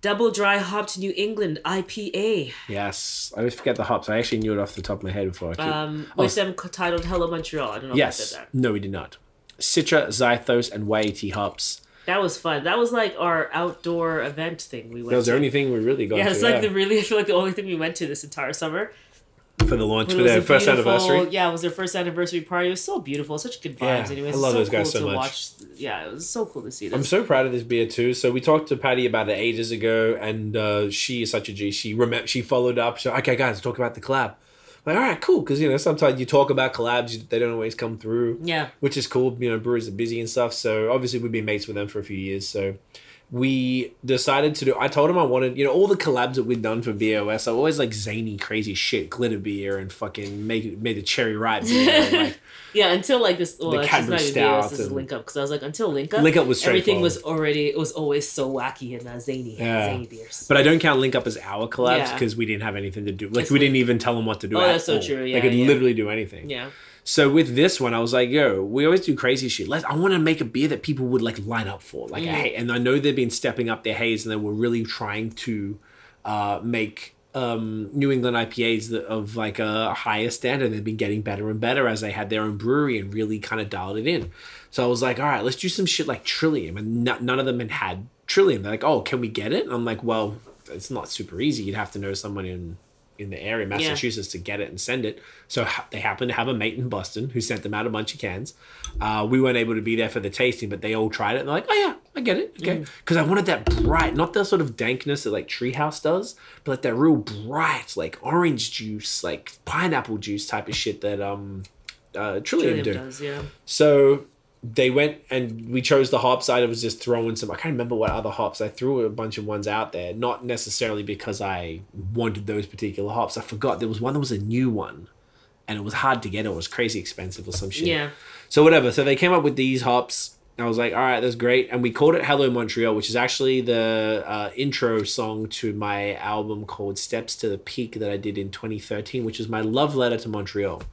double dry hopped New England IPA yes. I always forget the hops. I actually knew it off the top of my head before I keep. um, Oh, with them titled Hello Montreal. I don't know if I yes. said that. No, we did not. Citra, Zythos, and YAT hops. That was fun. That was like our outdoor event thing we went That was to. the only thing we really got yeah, it's like yeah. the really I feel like the only thing we went to this entire summer. for the launch for their first anniversary. Yeah, it was their first anniversary party. It was so beautiful, such good vibes. Yeah, Anyways, I love so those guys cool so to much. Watch. Yeah, it was so cool to see this. I'm so proud of this beer too. So we talked to Patty about it ages ago, and uh, she is such a G. She remem- she followed up. So okay, guys, talk about the collab. Like, all right, cool, because you know sometimes you talk about collabs, they don't always come through, yeah, which is cool. You know, brewers are busy and stuff. So obviously we've been mates with them for a few years. So we decided to do. I told him I wanted, you know, all the collabs that we've done for BOS. I always like zany, crazy shit, glitter beer, and fucking make made the cherry ripe. beer, and, like, yeah. Until like this, well, The Cadbury just not even Stout This is link up because I was like, until link up, Link Up was everything was already. It was always so wacky and uh, zany, Yeah. zany beers. But I don't count Link Up as our collabs Yeah. because we didn't have anything to do. Like It's we like- didn't even tell them what to do. Oh, at that's so all. true, they could yeah. literally do anything. yeah, So with this one, I was like, yo, we always do crazy shit. Let's. I want to make a beer that people would like line up for, like Mm. And I know they've been stepping up their haze, and they were really trying to uh, make um, New England IPAs that of like a higher standard. They've been getting better and better as they had their own brewery and really kind of dialed it in. So I was like, all right, let's do some shit like Trillium, and n- none of them had had Trillium. They're like, oh, can we get it? And I'm like, well, it's not super easy. You'd have to know someone in in the area, Massachusetts, to get it and send it. So ha- they happened to have a mate in Boston who sent them out a bunch of cans. Uh, we weren't able to be there for the tasting, but they all tried it and they're like, oh yeah, I get it. Okay. Because I wanted that bright, not the sort of dankness that like Treehouse does, but like that real bright, like orange juice, like pineapple juice type of shit that um uh, Trillium, Trillium do. does. Yeah, So they went and we chose the hops. I was just throwing some. I can't remember what other hops. I threw a bunch of ones out there, not necessarily because I wanted those particular hops. I forgot there was one that was a new one, and it was hard to get. It was crazy expensive or some shit. yeah. So whatever. So they came up with these hops. I was like, all right, that's great. And we called it Hello Montreal, which is actually the uh, intro song to my album called Steps to the Peak that I did in 2013, which is my love letter to Montreal.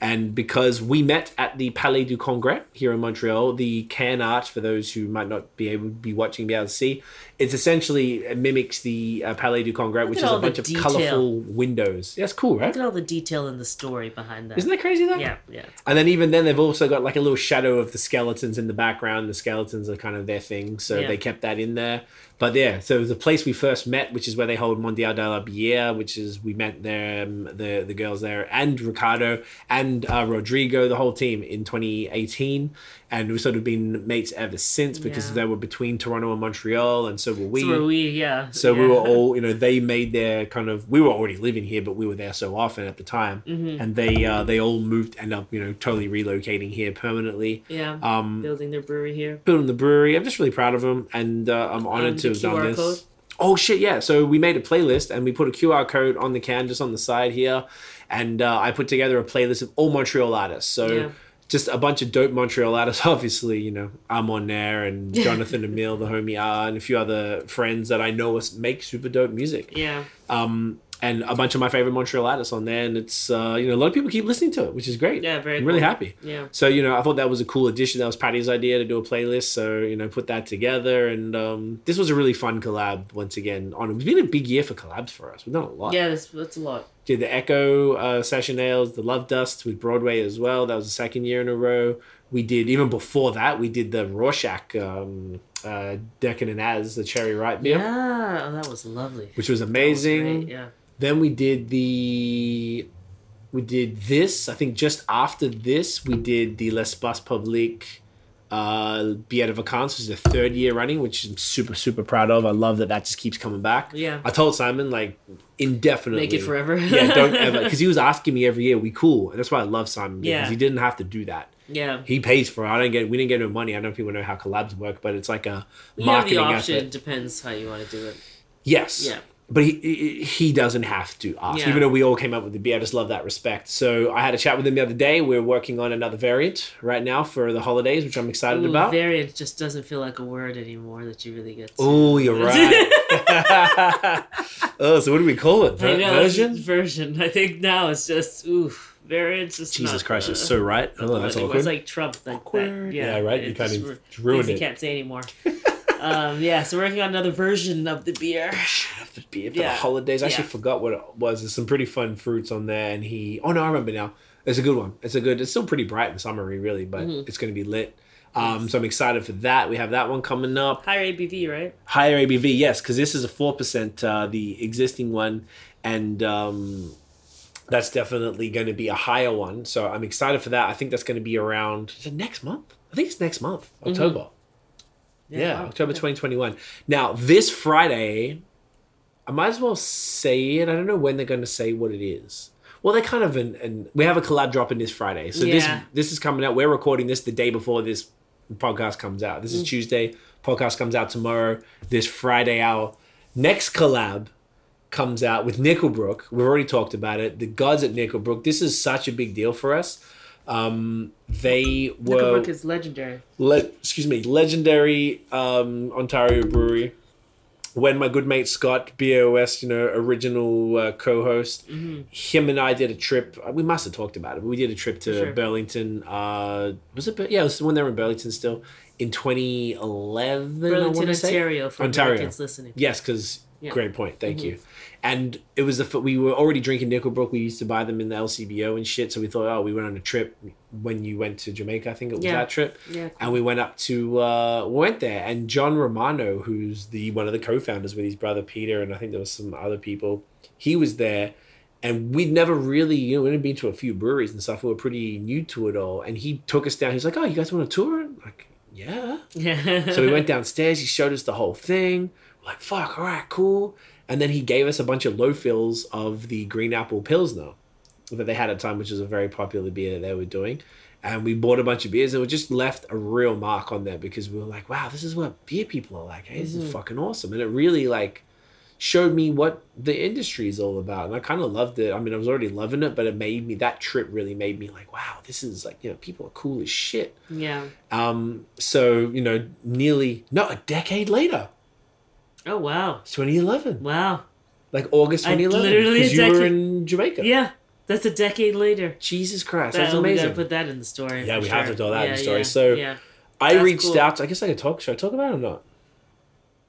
And because we met at the Palais du Congrès here in Montreal, the can art, for those who might not be able to be watching, be able to see, it's essentially it mimics the uh, Palais du Congrès, which is a bunch of detail. colorful windows. Yeah, cool, right? Look at all the detail in the story behind that. Isn't that crazy though? yeah, yeah. And then even then, they've also got like a little shadow of the skeletons in the background. The skeletons are kind of their thing, so Yeah. they kept that in there. But yeah, so the place we first met, which is where they hold Mondial de la Bière, which is we met there, um, the the girls there, and Ricardo and uh, Rodrigo, the whole team in 2018, and we've sort of been mates ever since because Yeah. they were between Toronto and Montreal, and so were we. So were we, yeah. So we were all, you know, they made their kind of. We were already living here, but we were there so often at the time, Mm-hmm. and they uh, they all moved, end up, you know, totally relocating here permanently, yeah. um, building their brewery here. building the brewery. I'm just really proud of them, and uh, I'm honored Um, to have done this. code? Oh shit, yeah! So we made a playlist, and we put a QR code on the can just on the side here, and uh, I put together a playlist of all Montreal artists. So. Yeah. Just a bunch of dope Montreal artists. Obviously, you know, I'm on there, and Jonathan Emile, the homie R, and a few other friends that I know us make super dope music. Yeah. Um, and a bunch of my favorite Montreal artists on there, and it's uh, you know a lot of people keep listening to it, which is great. Yeah, very I'm really cool. happy. Yeah. So you know, I thought that was a cool addition. That was Patty's idea to do a playlist. So you know, put that together, and um, this was a really fun collab once again. On it's been a big year for collabs for us. We've done a lot. Yeah, that's that's a lot. Did the Echo uh, Session Ales, the Love Dust with Broadway as well. That was the second year in a row. We did even before that. We did the Rorschach um, uh, Decadent As the Cherry Ripe beer, Yeah, oh, that was lovely. which was That was amazing. great, Yeah. Then we did the we did this. I think just after this, we did the L'Espace Public uh Bière de Vacances, which is the third year running, which I'm super super proud of. I love that that just keeps coming back. Yeah. I told Simon like indefinitely Make it forever. yeah, don't ever because he was asking me every year. We cool, and that's why I love Simon because he didn't have to do that. Yeah. He pays for it. I don't get. We didn't get no money. I don't know if people know how collabs work, but it's like a You have the option. effort. Depends how you want to do it. Yes. Yeah. But he he- doesn't have to ask, Yeah. even though we all came up with the beer. I just love that respect. So I had a chat with him the other day. We're working on another variant right now for the holidays, which I'm excited Ooh, about. variant just doesn't feel like a word anymore that you really get. To. Oh, you're right. oh, so what do we call it? Ver- know, version? Version. I think now it's just oof. Variant's just Jesus Christ, it's uh, so right. Oh, that's awkward. It's like Trump. Like Awkward. That. Yeah, right, you kinda just ru- ruined it. You can't say anymore. um, yeah, so we're working on another version of the beer. of the beer for Yeah. the holidays. I actually Yeah. forgot what it was. There's some pretty fun fruits on there, and he. Oh no, I remember now. It's a good one. It's a good. It's still pretty bright and summery, really, but Mm-hmm. it's going to be lit. Um, so I'm excited for that. We have that one coming up. Higher ABV, right? Higher ABV, yes, because this is a four percent, uh, the existing one, and um, that's definitely going to be a higher one. So I'm excited for that. I think that's going to be around is it next month. I think it's next month, October. Yeah, wow. October 2021. Now, this Friday, I might as well say it. I don't know when they're going to say what it is. Well, they kind of, and and we have a collab dropping this Friday. So this this is coming out. We're recording this the day before this podcast comes out. This is Mm. Tuesday. Podcast comes out tomorrow. This Friday, our next collab comes out with Nickelbrook. We've already talked about it. The gods at Nickelbrook. This is such a big deal for us. Um, they were Nickelbrook is legendary. le- excuse me, legendary um, Ontario brewery. When my good mate Scott, BOS, you know, original uh, co-host, him and I did a trip. uh, We must have talked about it, but we did a trip to Sure. Burlington. Uh, was it? Yeah, it was when they were in Burlington still in 2011. Burlington. Ontario, for Ontario. Americans listening. Yes, because Yeah. great point. Thank you. And it was the f- we were already drinking Nickelbrook. We used to buy them in the LCBO and shit. So we thought, oh, we went on a trip when you went to Jamaica. I think it was Yeah. that trip. Yeah. And we went up to uh, we went there, and John Romano, who's the one of the co-founders with his brother Peter, and I think there was some other people. He was there, and we'd never really you know we'd been to a few breweries and stuff. We were pretty new to it all, and he took us down. He's like, "Oh, you guys want a tour?" I'm like, yeah. Yeah. So we went downstairs. He showed us the whole thing. Like, fuck, all right, cool. And then he gave us a bunch of low fills of the Green Apple Pilsner that they had at the time, which is a very popular beer that they were doing. And we bought a bunch of beers and we just left a real mark on there because we were like, wow, this is what beer people are like. Hey, this is fucking awesome. And it really like showed me what the industry is all about. And I kind of loved it. I mean, I was already loving it, but it made me, that trip really made me like, wow, this is like, you know, people are cool as shit. yeah. Um, so you know, nearly not a decade later, Oh wow. it's 2011, Wow. like August I 2011, literally because you were in Jamaica. Yeah. That's a decade later. Jesus Christ, That, that's we amazing. gotta put that in the story. Yeah, for we have sure. to throw that in the Yeah, story. yeah, So- yeah. I that's reached cool. out. I guess I could talk. Should I talk about it or not?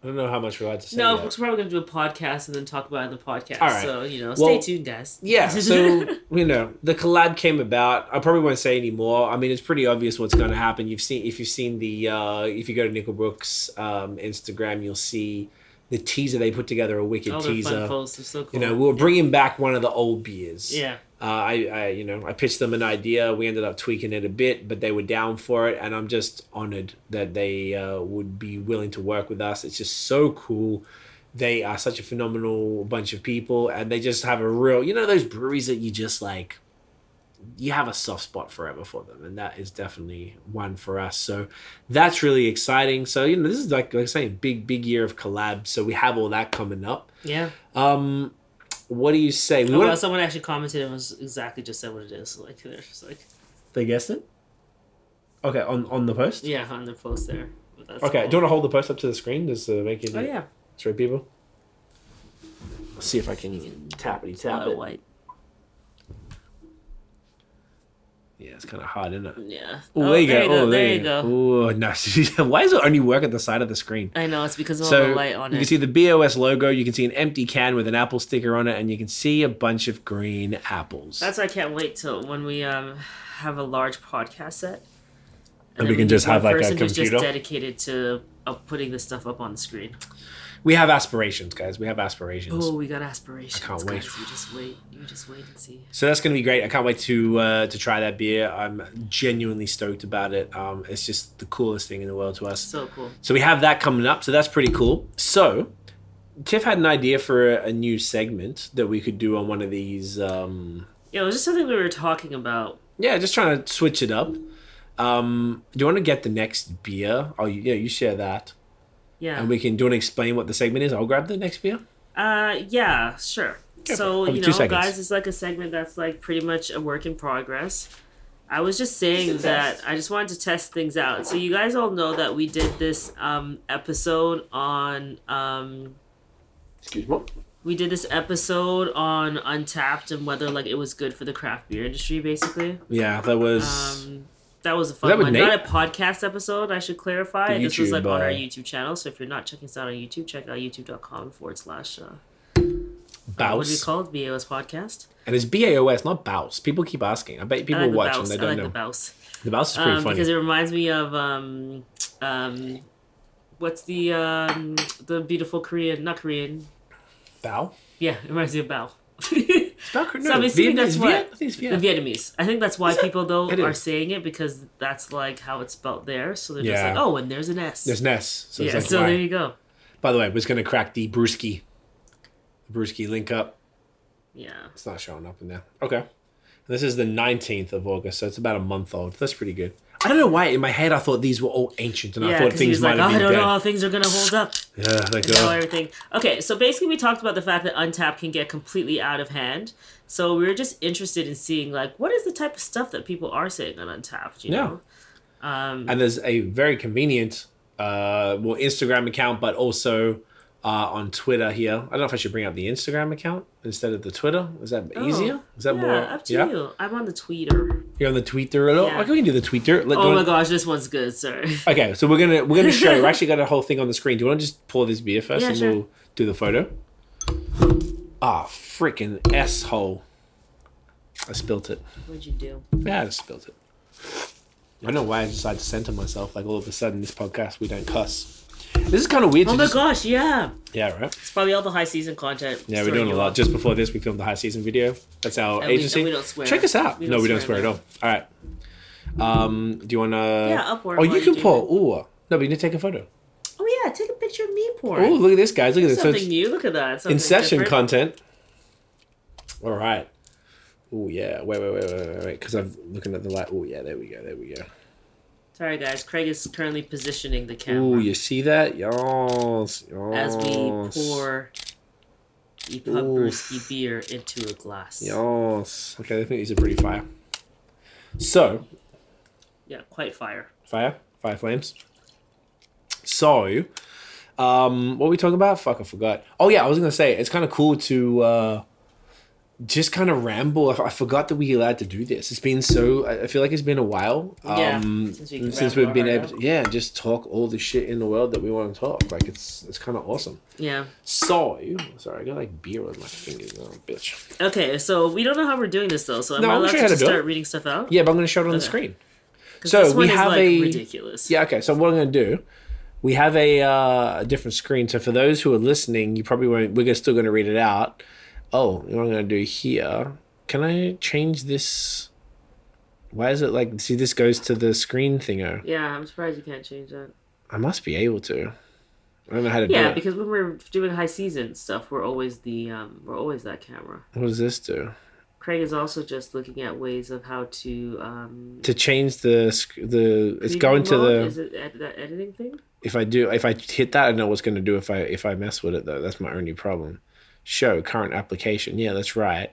I don't know how much we're allowed to say. No, yet. because we're probably gonna do a podcast and then talk about it in the podcast. All right. So you know, Well, stay tuned, guys. Yeah, so you know, the collab came about. I probably won't say any more. I mean, it's pretty obvious what's going to happen. You've seen if you've seen the uh, if you go to Nickelbrook's um, Instagram, you'll see the teaser they put together. A wicked fun teaser. so cool. You know, we were bringing back one of the old beers. Yeah. Uh, I, I, you know, I pitched them an idea. We ended up tweaking it a bit, but they were down for it, and I'm just honored that they uh, would be willing to work with us. It's just so cool. They are such a phenomenal bunch of people, and they just have a real, you know, those breweries that you just like. You have a soft spot forever for them, and that is definitely one for us. So that's really exciting. So you know, this is like like I say, big big year of collabs. So we have all that coming up. Yeah. Um, what do you say? We Oh, wanna- well, someone actually commented and was exactly just said what it is. Like they're just like They guessed it. Okay, on on the post. yeah on the post there. That's Okay, cool. do you want to hold the post up to the screen just to make it Oh yeah. show people? Let's see if I can tappity A tap it. white. Yeah, it's kind of hard, isn't it? Yeah. Oh, there you go. Oh, There you go. Oh, nice. Why does it only work at the side of the screen? I know it's because of all the light on you it. You can see the BOS logo. You can see an empty can with an apple sticker on it, and you can see a bunch of green apples. That's why I can't wait till when we um have a large podcast set. And we then can just have, like, a computer? just dedicated to uh, putting this stuff up on the screen. We have aspirations, guys. We have aspirations. Oh, we got aspirations. I can't wait. guys. You just wait. You just wait and see. So that's gonna be great. I can't wait to uh, to try that beer. I'm genuinely stoked about it. Um, it's just the coolest thing in the world to us. So cool. So we have that coming up. So that's pretty cool. So Tiff had an idea for a, a new segment that we could do on one of these. Um, Yeah, it was just something we were talking about. yeah, just trying to switch it up. Um, do you want to get the next beer? Oh, yeah, you share that, Yeah. and we can. Do you want to explain what the segment is? I'll grab the next beer. Uh, yeah, sure. So Probably you know, seconds. guys, it's like a segment that's like pretty much a work in progress. I was just saying that I just wanted to test things out. So you guys all know that we did this um episode on um Excuse me. we did this episode on Untappd and whether like it was good for the craft beer industry, basically. Yeah, that was. Um, that was a fun with one. Nate? Not a podcast episode, I should clarify. The this was like on our uh, YouTube channel. So if you're not checking us out on YouTube, check out youtube.com forward slash uh, what we Baus. call it? BOS podcast. And it's B A O S, not Baus. People keep asking. I bet people I like watch Baus. and they I don't like know. the Baus. The Baus is pretty Um, funny. because it reminds me of um um what's the um the beautiful Korean not Korean. Bao? Yeah, it reminds me of Bao. Not Korean. So I'm assuming that's what- Viet? I think it's The Vietnamese. I think that's why people though It are is. saying it because that's like how it's spelled there. So they're Yeah. just like, oh, and there's an S. There's Ness. So yeah, it's like, so why? there you go. By the way, we're going to crack the Brewskey. The Brewskey link up. Yeah. It's not showing up in there. Okay. This is the 19th of August, so it's about a month old. That's pretty good. I don't know why. In my head, I thought these were all ancient, and I thought things might like, oh, have I don't dead. know how things are gonna hold up. Yeah, and how God. everything. Okay, so basically, we talked about the fact that Untap can get completely out of hand. So we were just interested in seeing like what is the type of stuff that people are saying on Untappd. You Yeah. know. Um, And there's a very convenient, uh, well, Instagram account, but also uh, on Twitter here. I don't know if I should bring up the Instagram account instead of the Twitter. Is that Oh, easier? Is that yeah, more? up to you. I'm on the tweeter. You're on the Twitter at all? Yeah. Okay, we can do the Twitter. Let, Oh my gosh, this one's good. Sorry. Okay, so we're gonna we're gonna show. We're actually got a whole thing on the screen. Do you want to just pour this beer first, Yeah, and sure. we'll do the photo? Ah, freaking s hole! I spilt it. What'd you do? Yeah, I just spilt it. I don't know why I decided to center myself. Like all of a sudden, this podcast we don't cuss. This is kind of weird. Oh my just, gosh, yeah. Yeah, right. It's probably all the high season content. Yeah, we're doing a lot. Just before this, we filmed the high season video. That's our And we- agency. we don't swear. Check us out. We no, we don't swear at all. All right. Um, do you want to? Yeah, upward Oh, you can pour. Ooh, no, but you need to take a photo. Oh yeah, take a picture of me pouring. Oh, look at this, guys! Look at this. Something it's new. Look at that. Something Inception different. content. All right. Oh yeah. Wait, wait, wait, wait, wait, wait. Because I'm looking at the light. Oh yeah. There we go. There we go. Sorry guys, Craig is currently positioning the camera Oh, you see that? Yes. as we pour the Pub Brewskey beer into a glass. Yes. Okay, I think these are pretty fire. So, Yeah, quite fire. fire, fire flames. So, um, what were we talking about? Fuck, I forgot. Oh yeah, I was gonna say it's kind of cool to uh, just kind of ramble. I, I forgot that we allowed to do this. It's been so. I feel like it's been a while. Yeah, Um, since we since we've been able, to, yeah, just talk all the shit in the world that we want to talk. Like it's it's kind of awesome. Yeah. So, sorry, I got like beer on my fingers. Oh, bitch. Okay, so we don't know how we're doing this though. So am No, I allowed to to just do it. start reading stuff out? Yeah, but I'm gonna show it on the screen. so we have like, a- ridiculous. Yeah, okay. So what I'm going to do, we have a, uh, a different screen. So for those who are listening, you probably won't. We're still going to read it out. Oh, what I'm going to do here? Can I change this? Why is it like? See, this goes to the screen thingo. Yeah, I'm surprised you can't change that. I must be able to. I don't know how to do Yeah, because when we're doing high season stuff, we're always the um, we're always that camera. What does this do? Craig is also just looking at ways of how to um. To change the sc- the, it's going to mode? the. Is it ed- that editing thing? if I do if I hit that, I know what's going to do if I if I mess with it though. That's my only problem. Show current application. Yeah, that's right.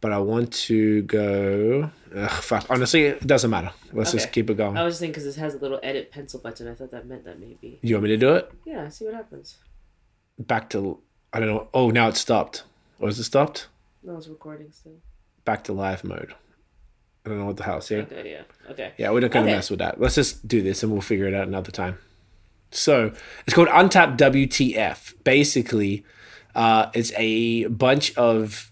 But I want to go. Ugh, fuck. Honestly, it doesn't matter. Let's just keep it going. I was just thinking because it has a little edit pencil button. I thought that meant that maybe. you want me to do it? Yeah, see what happens. Back to. I don't know. Oh, now it's stopped. Or is it stopped? No, it's recording still. Back to live mode. I don't know what the hell. See? Okay, yeah. Okay. Yeah, we're not going to Okay. mess with that. Let's just do this and we'll figure it out another time. So it's called Untappd WTF. Basically, uh, it's a bunch of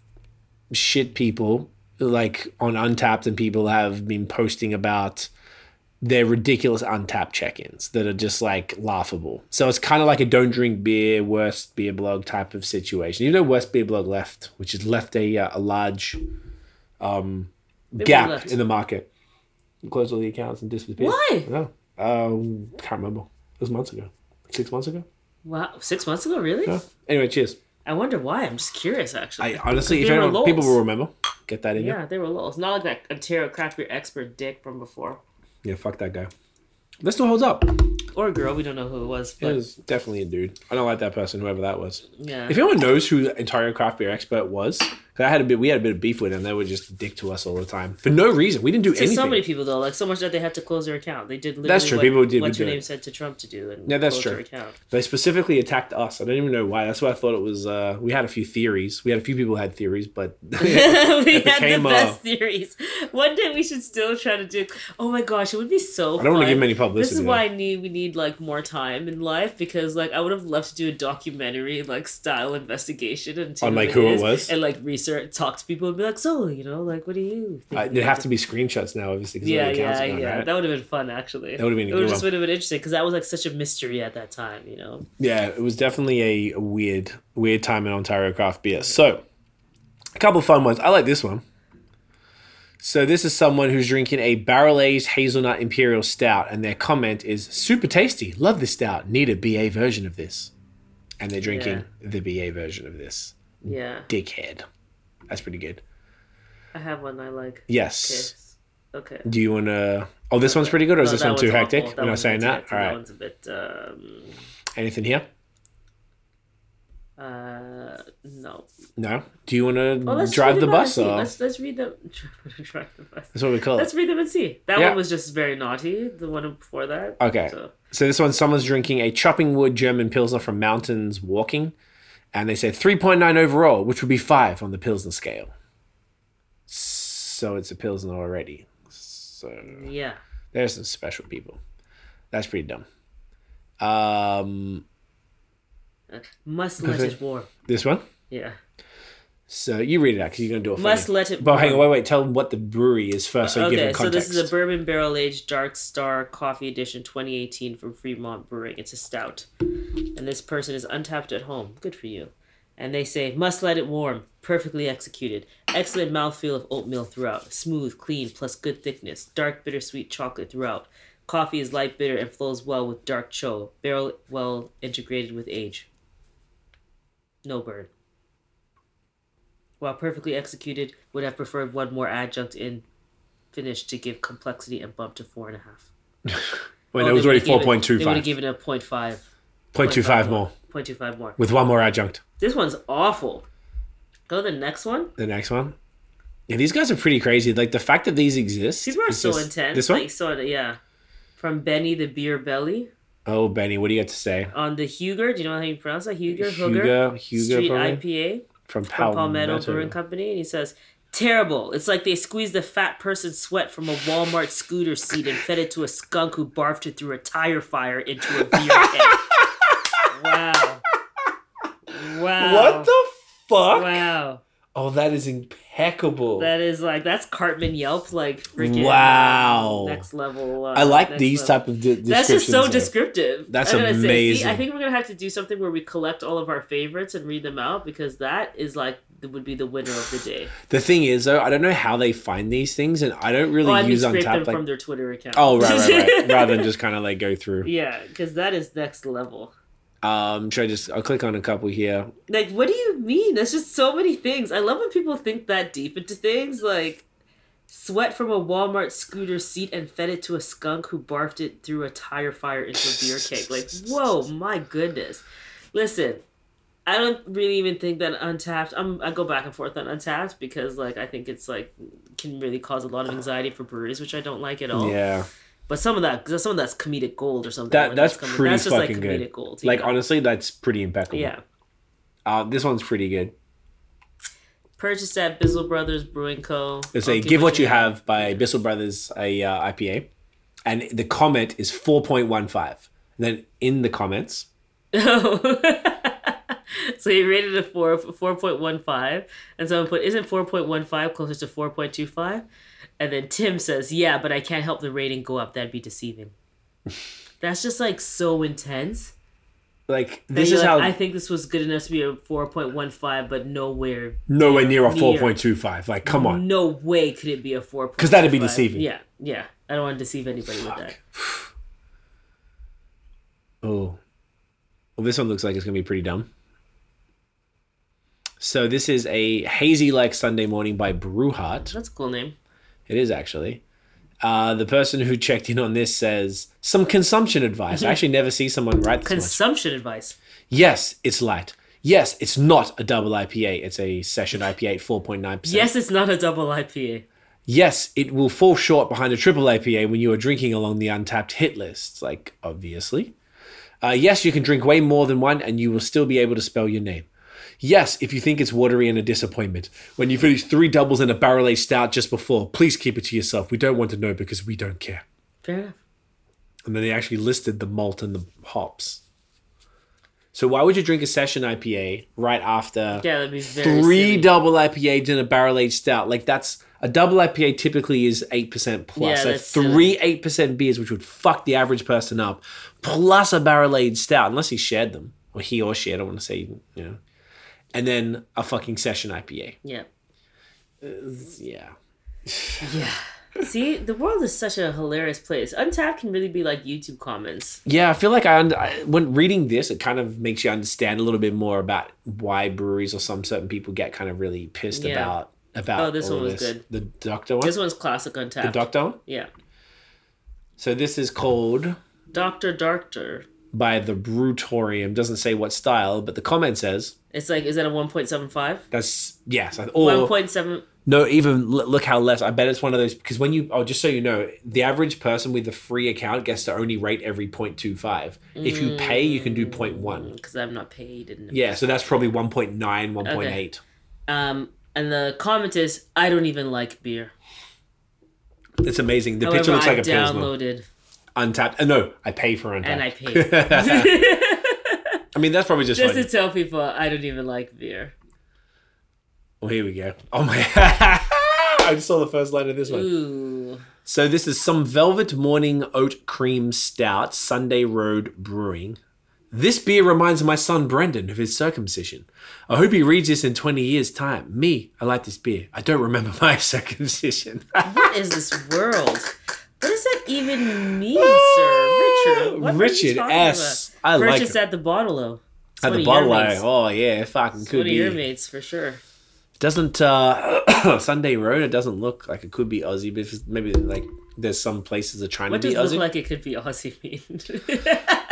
shit people like on Untappd, and people have been posting about their ridiculous Untappd check-ins that are just like laughable. So it's kind of like a don't drink beer, worst beer blog type of situation. You know, worst beer blog left, which has left a uh, a large um, gap in the market. Closed all the accounts and disappeared. Why? No, um, can't remember. It was months ago, six months ago. Wow, six months ago, really? Yeah. Anyway, cheers. I wonder why. I'm just curious, actually. I honestly, if were anyone, people will remember, get that in yeah, yeah. they were. It's not like that Ontario craft beer expert dick from before. Yeah, fuck that guy. That still holds up. Or a girl, we don't know who it was. It was definitely a dude. I don't like that person, whoever that was. yeah. If anyone knows who the Ontario craft beer expert was, I had a bit, we had a bit of beef with them. They were just dick to us all the time for no reason. We didn't do to anything. so many people though, like so much that they had to close their account. They did literally That's true. what People did what's your it. name said to Trump to do and Yeah, that's close true. their account. They specifically attacked us. I don't even know why. That's why I thought it was. Uh, we had a few theories. We had a few people had theories, but we had the became, uh, best theories. One day we should still try to do. Oh my gosh, it would be so. I don't want to give any This publicity. is though. why I need we need like more time in life because like I would have loved to do a documentary like style investigation and On, like, who it was? and like research talk to people and be like so you know like what do you think Uh, it'd have to be screenshots now, obviously. yeah yeah yeah right? that would have been fun actually That would've been a it would just would have been interesting because that was like such a mystery at that time you know Yeah, it was definitely a weird, weird time in Ontario craft beer. So, a couple of fun ones. I like this one. So this is someone who's drinking a barrel aged hazelnut imperial stout, and their comment is super tasty. Love this stout. Need a BA version of this, and they're drinking the BA version of this. yeah Dickhead. That's pretty good. I have one I like okay Yes. okay Do you want to? Oh, this one's pretty good, or is No, this one too hectic? awful. We're not saying that. hectic. All that one's a bit um Anything here? uh no No. Do you want to well, drive the them out and bus? Or? let's let's read them drive the bus That's what we call it. Let's read them and see. That Yeah. one was just very naughty. The one before that. Okay. So So this one, someone's drinking a chopping wood German Pilsner from Mountains Walking, and they said 3.9 overall, which would be 5 on the Pilsner scale. So it's a Pilsner already. So yeah. there's some special people. That's pretty dumb. Um, Must let it warm. this one. Yeah. So you read it out because you're going to do it Must me. let it But hang on, wait, wait. Tell them what the brewery is first, so uh, give okay, so this is a bourbon barrel aged dark star coffee edition 2018 from Fremont Brewing. It's a stout. And this person is untapped at home. Good for you. And they say, must let it warm. Perfectly executed. Excellent mouthfeel of oatmeal throughout. Smooth, clean, plus good thickness. Dark, bittersweet chocolate throughout. Coffee is light bitter and flows well with dark cho. Barrel well integrated with age. No burn. While perfectly executed, would have preferred one more adjunct in finish to give complexity and bump to four and a half. When Oh, it was already would've given- They would have given it a 0.5. 0.25 more. 0.25 more. With one more adjunct. This one's awful. Go to the next one. The next one. Yeah, these guys are pretty crazy. Like the fact that these exist. People are so just- intense. This one? Like, so, yeah. From Benny the Beer Belly Oh, Benny, what do you got to say? on the Huger. Do you know how you pronounce that? Huger? Hooger? Hugo, Hugo, Street probably? IPA from from Palmetto. Brewing Company. And he says, Terrible. It's like they squeezed the fat person's sweat from a Walmart scooter seat and fed it to a skunk who barfed it through a tire fire into a beer can. wow. Wow. What the fuck? Wow. Oh, that is impeccable. That is like that's Cartman Yelp like freaking Wow. next level. Uh, I like these level. type of de- That's just so descriptive. That's gonna Say, see, amazing. I think we're gonna have to do something where we collect all of our favorites and read them out because that is like would be the winner of the day. The thing is, though, I don't know how they find these things, and I don't really oh, I mean, use scrape them Untappd. Like, from their Twitter account. oh, right, right, right. Rather than just kind of like go through. yeah, because that is next level. Um, should I just? I'll click on a couple here. Like, what do you mean? There's just so many things. I love when people think that deep into things. Like, sweat from a Walmart scooter seat and fed it to a skunk who barfed it through a tire fire into a beer keg. Like, whoa, my goodness. Listen, I don't really even think that Untappd. I'm I go back and forth on Untappd because like I think it's like can really cause a lot of anxiety for breweries, which I don't like at all. Yeah, But some of that, some of that's comedic gold or something. That- that's coming- pretty That's just like fucking comedic good. gold. like know? honestly, that's pretty impeccable. Yeah. Uh, this one's pretty good. Purchased at Bissell Brothers Brewing Co. It's a Give What You Have by Bissell Brothers, a uh, IPA. And the comment is 4.15. then in the comments, so he rated it four four point one five, and someone put isn't four point one five closer to four point two five, and then Tim says, "Yeah, but I can't help the rating go up. That'd be deceiving." That's just like so intense. like, this is like, how I think this was good enough to be a four point one five, but nowhere, nowhere near a 4.25. Like, come on. no way could it be a four. Because that'd be deceiving. Yeah, yeah. I don't want to deceive anybody with that. Oh. Well, this one looks like it's going to be pretty dumb. So this is a hazy like Sunday morning by Brewheart. That's a cool name. It is actually. Uh, the person who checked in on this says some consumption advice. I actually never see someone write this much. Consumption advice. Yes, it's light. Yes, it's not a double IPA. It's a session IPA, four point nine percent. Yes, it's not a double IPA. Yes, it will fall short behind a triple IPA when you are drinking along the Untappd hit list. Like obviously. Uh, yes, you can drink way more than one, and you will still be able to spell your name. Yes, if you think it's watery and a disappointment. When you finish three doubles and a barrel aged stout just before, please keep it to yourself. We don't want to know because we don't care. Fair enough. And then they actually listed the malt and the hops. So why would you drink a session IPA right after Yeah, that'd be very three silly. double IPAs and a barrel aged stout? Like that's a double IPA typically is eight percent plus. Yeah, so that's three eight percent beers, which would fuck the average person up, plus a barrel aged stout, unless he shared them or he or she. I don't want to say you know, and then a fucking session IPA. Yeah. Uh, yeah. Yeah. See, the world is such a hilarious place. Untappd can really be like YouTube comments. Yeah, I feel like I, under, I when reading this, it kind of makes you understand a little bit more about why breweries or some certain people get kind of really pissed Yeah. about about. Oh, this one was this. good. The doctor one. This one's classic Untappd. the doctor one. yeah. So this is called Doctor Doctor. By the Brewtorium. Doesn't say what style, but the comment says It's like, is that a 1.75? that's yes. Or 1.7. no, even look how less. I bet it's one of those because when you oh, just so you know, the average person with a free account gets to only rate every 0.25. If you pay, you can do 0.1. Because I'm not paid. And, Yeah, so that's probably 1.9, 1.8. Um, and the comment is, I don't even like beer. It's amazing. The However, picture looks I like a pilsner. Untappd. Uh, no, I pay for Untappd. and I pay. I mean, that's probably just, Just to tell people, I don't even like beer. Well, here we go. Oh my! I just saw the first line of this one. Ooh. So this is some Velvet Morning Oat Cream Stout, Sunday Road Brewing. This beer reminds my son Brendan of his circumcision. I hope he reads this in 20 years' time. Me, I like this beer. I don't remember my circumcision. What is this world? What does that even mean, sir? Richard. What Richard S. about? I like Purchased at the bottle though. At the bottle, oh yeah, fucking It's could one of your mates for sure. Doesn't uh Sunday Road? It doesn't look like it could be Aussie, but if maybe like there's some places that are trying What to be does Aussie. look like it could be Aussie mean?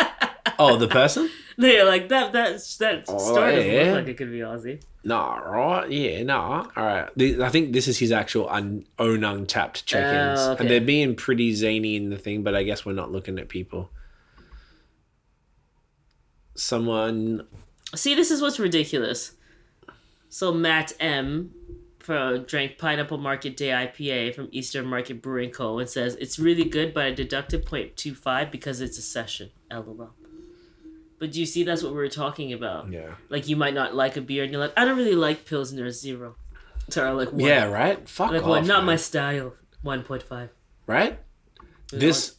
oh, the person? you're like that. That that Oh, story doesn't yeah. look like it could be Aussie. Nah, right? Yeah, nah. All right. The- I think this is his actual un- own Untappd check-ins, Oh, okay. and they're being pretty zany in the thing. But I guess we're not looking at people. Someone See, this is what's ridiculous. So Matt M. For drank Pineapple Market Day IPA from Eastern Market Brewing Co. and says it's really good, but I deducted 0.25 because it's a session. LOL. But do you see that's what we were talking about? Yeah. Like you might not like a beer and you're like, I don't really like Pilsner Zero. So like one. Yeah, right? Fuck Like off. one, not man. my style. 1.5. Right? This.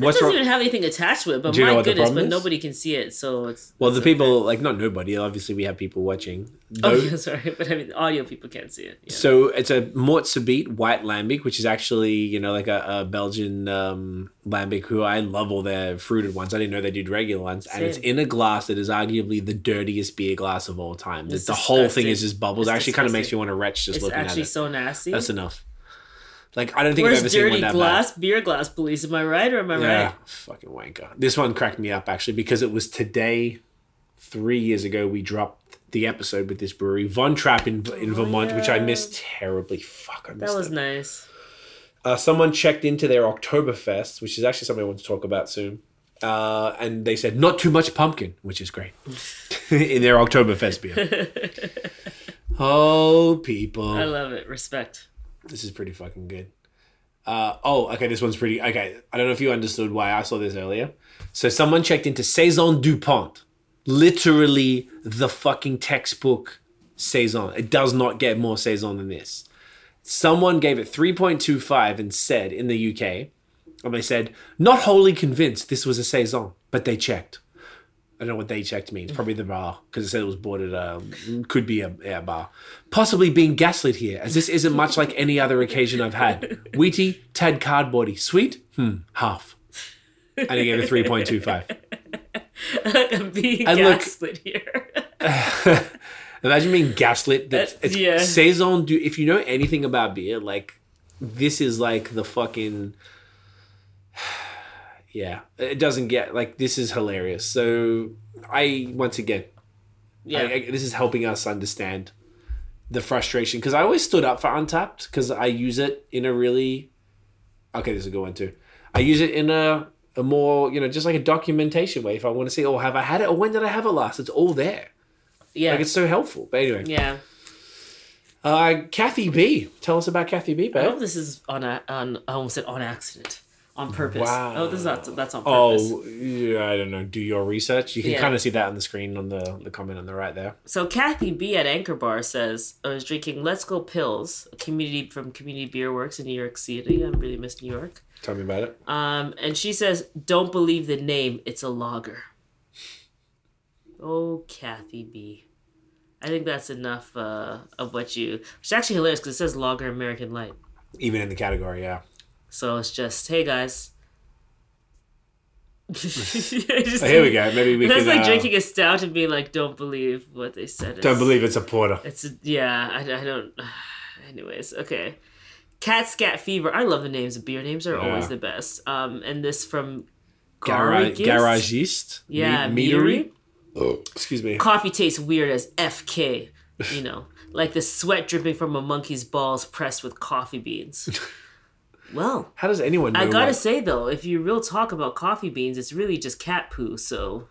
It What's doesn't wrong? even have anything attached to it, but Do you know my what the goodness, problem but is? nobody can see it, so it's Well, the it's okay. people, like, not nobody. Obviously, we have people watching. Oh yeah, sorry, but I mean, audio people can't see it. Yeah. So it's a Mort Subite white lambic, which is actually you know like a, a Belgian um, lambic. Who I love all their fruited ones. I didn't know they did regular ones, and it's in a glass that is arguably the dirtiest beer glass of all time. The, It's the whole thing is just bubbles. It's It actually kind of makes you want to retch just it's looking at it. actually so nasty. That's enough. Like I don't think I've Where's ever seen one dirty that glass, beer glass police? Am I right or am I bad. Yeah, right? fucking wanker. This one cracked me up actually because it was today, three years ago. We dropped the episode with this brewery, Von Trapp in, in Vermont, which I missed terribly. Fuck, I missed That was nice. Uh, someone checked into their Oktoberfest, which is actually something I want to talk about soon. Uh, and they said, not too much pumpkin, which is great. in their Oktoberfest beer. oh, people. I love it. Respect. This is pretty fucking good. Uh, oh, okay, this one's pretty. Okay, I don't know if you understood why I saw this earlier. So, someone checked into Saison DuPont. Literally the fucking textbook Saison. It does not get more Saison than this. Someone gave it 3.25 and said in the UK, and they said, not wholly convinced this was a Saison, but they checked. I don't know what they checked means. Probably the bar because it said it was bought at a could be a, yeah, bar. Possibly being gaslit here, as this isn't much like any other occasion I've had. Wheaty, tad cardboardy, sweet, hmm, half. And I gave it three point two five. I'm being And look- gaslit here. Imagine being gaslit. That Uh, it's yeah. saison. Do if you know anything about beer, like this is like the fucking. Yeah, it doesn't get like this is hilarious. So I once again yeah. I- I- this is helping us understand the frustration because I always stood up for Untappd because I use it in a really okay. This is a good one too. I use it in a a more you know just like a documentation way. If I want to see, oh, have I had it or when did I have it last? It's all there. yeah. Like it's so helpful. But anyway, yeah. uh, Kathy B, tell us about Kathy B, I babe. hope this is on a, on I almost said on accident. On purpose. Wow. Oh, this is not that's on purpose. Oh, yeah, I don't know. Do your research. You can Yeah. kind of see that on the screen on the the comment on the right there. So Kathy B at Anchor Bar says I was drinking Let's Go Pills, a community from Community Beer Works in New York City. I really miss New York. Tell me about it. Um, and she says, "Don't believe the name. It's a lager." Oh, Kathy B. I think that's enough uh, of what you. Is actually hilarious because it says lager American light. Even in the category, yeah. So it's just, hey guys. Just- Oh, here we go. Maybe we can. That's can. like uh, drinking a stout and being like, "Don't believe what they said." Don't It's- believe it's a porter. It's a, yeah. I, I don't. Anyways, okay. Cat Scat Fever. I love the names. Beer names are always the best. Um, and this from Garage, Garagist? garagist. Yeah, Me- meadery. Oh, excuse me. Coffee tastes weird as FK. You know, like the sweat dripping from a monkey's balls pressed with coffee beans. Well, How does anyone know? I gotta what- say though, if you real talk about coffee beans, it's really just cat poo. So,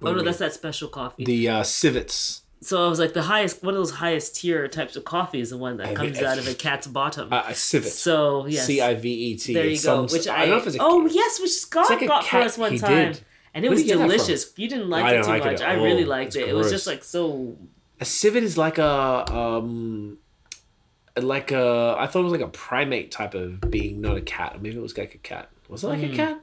What oh no, that's that special coffee. the uh, civets. so I was like, the highest, one of those highest tier types of coffee is the one that comes out of a cat's bottom. Uh, a civet. so yes, C I V E T. there you go. Which I, don't know if it's a. oh yes, which Scott like got for us one time, did. and it was he get that from? delicious. You didn't like I it too like much. I really liked It's it. It was just like so. A civet is like a um, like a. I thought it was like a primate type of being, not a cat. Maybe it was like a cat. Was it like Hmm. a cat?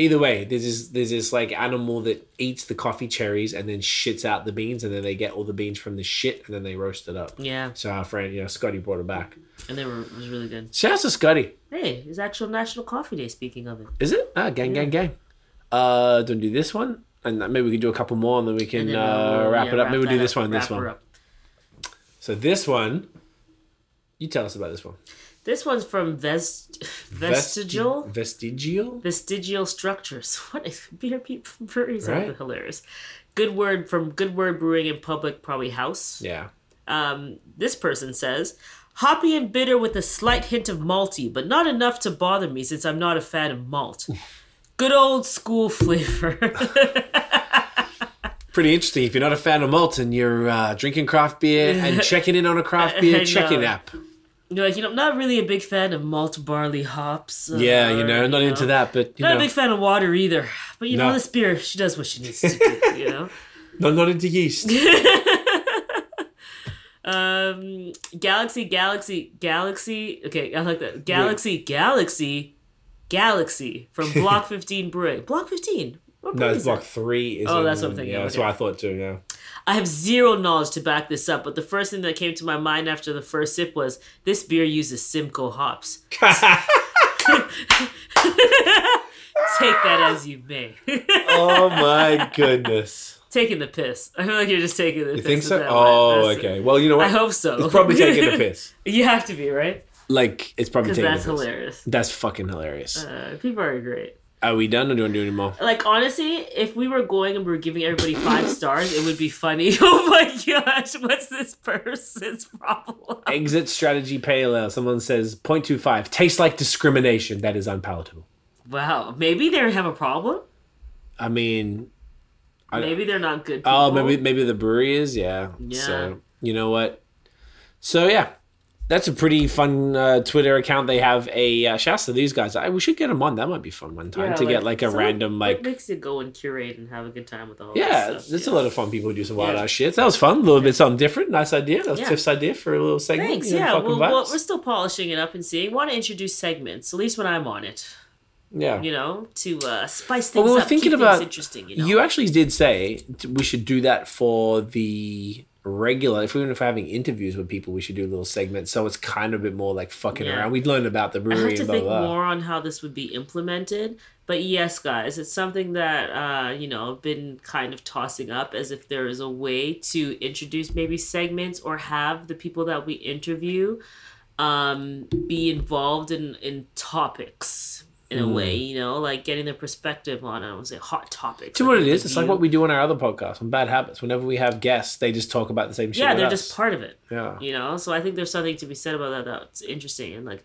Either way, there's this there's this like animal that eats the coffee cherries and then shits out the beans, and then they get all the beans from the shit, and then they roast it up. Yeah, So our friend, you know, Scotty brought it back. and they were it was really good. Shout out to Scotty. Hey, it's actual National Coffee Day. Speaking of it, Is it? Ah, gang, gang, gang. Uh, don't do this one, and maybe we can do a couple more, and then we can then, uh, uh, wrap yeah, it up. Maybe we'll do this up, one. This wrap one. So this one, you tell us about this one. This one's from Vest Vestigial. Vestigial. Vestigial structures. What is beer breweries are Right. hilarious. Good word from Good Word Brewing in Public, probably house. Yeah. Um, this person says, hoppy and bitter with a slight hint of malty, but not enough to bother me since I'm not a fan of malt. Good old school flavor. Pretty interesting. If you're not a fan of malt and you're uh, drinking craft beer and checking in on a craft beer I check-in app. Like, you know, I'm not really a big fan of malt barley hops. uh, Yeah, you know, not into know. that, but you Not a big fan of water either. But you know, this beer, she does what she needs to do, you know? not not into yeast. Um, Galaxy, Galaxy, Galaxy. Okay, I like that. Galaxy, Galaxy, Galaxy from Block 15 Brewing. Block 15? What no, it's block that? three. Is Oh, in- that's what I'm thinking, Yeah, that's what I thought too. Yeah. I have zero knowledge to back this up, but the first thing that came to my mind after the first sip was this beer uses Simcoe hops. Take that as you may. oh my goodness. taking the piss. I feel like you're just taking the You piss. You think so? Oh, okay. Well, you know what? I hope so. It's probably taking the piss. you have to be, right? Like it's probably taking that's the piss. hilarious. That's fucking hilarious. Uh, people are great. Are we done or do to do anymore? Like honestly, if we were going and we were giving everybody five stars, it would be funny. Oh my gosh, what's this person's problem? Exit strategy pale ale. Someone says 0.25. Tastes like discrimination. That is unpalatable. Wow, maybe they have a problem. I mean, I- Maybe they're not good. Oh, people. Oh, maybe maybe the brewery is. Yeah. Yeah. So you know what? So yeah, that's a pretty fun uh, Twitter account. They have a uh, shouts to these guys. I, we should get them on. That might be fun one time Yeah, to get like a random like. makes you go and curate and have a good time with all. Yeah, stuff, there's yeah. a lot of fun people who do some wild Yeah. ass shit. That was fun. A little bit something different. Nice idea. That was Yeah. Tiff's idea for a little segment. Thanks. you know, Yeah, well, well, we're still polishing it up and seeing. Want to introduce segments, at least when I'm on it. yeah. You know, to uh, spice Well, things we were up, thinking about- interesting. You know, You actually did say we should do that for the regular. If we were having interviews with people, we should do a little segment. So it's kind of a bit more like fucking Yeah. around. We'd learn about the I brewery have to and blah think blah. more on how this would be implemented. But yes, guys, it's something that uh, you know I've been kind of tossing up as if there is a way to introduce maybe segments or have the people that we interview um, be involved in in topics in a way, Hmm. you know, like getting their perspective on I would say hot topics. Do you know like what it is. It's like what we do on our other podcast on Bad Habits. Whenever we have guests, they just talk about the same shit. yeah, they're us. just part of it. Yeah. you know so i think there's something to be said about that that's interesting and like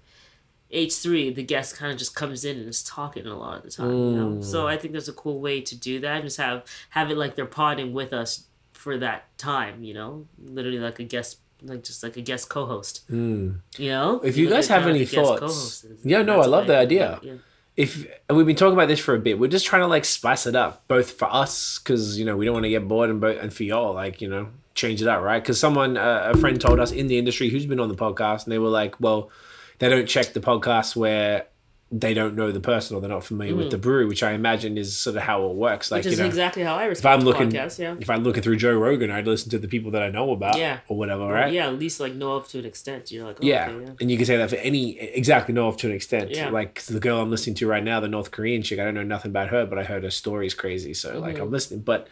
h3 the guest kind of just comes in and is talking a lot of the time you know Mm. so i think there's a cool way to do that and just have have it like they're podding with us for that time you know literally like a guest like just like a guest co-host you know If you Look guys have any thoughts-. Yeah, no, I love the idea. about, yeah. If we've been talking about this for a bit, we're just trying to like spice it up, both for us because you know we don't want to get bored, and both and for y'all, like you know, change it up, right? Because someone, uh, a friend, told us in the industry who's been on the podcast, and they were like, well, they don't check the podcast where they don't know the person or they're not familiar with the brewery, which I imagine is sort of how it works. Like Mm. which is you know, exactly how i respond. if I'm to looking, podcasts yeah if I'm looking through Joe Rogan, I'd listen to the people that I know about, Yeah. or whatever, right? yeah at least like know of to an extent you're like oh, Yeah. okay, yeah. and you can say that for any exactly know of to an extent. Yeah. Like the girl I'm listening to right now, the North Korean chick. I don't know nothing about her, but I heard her story is crazy. So like Mm-hmm. I'm listening. But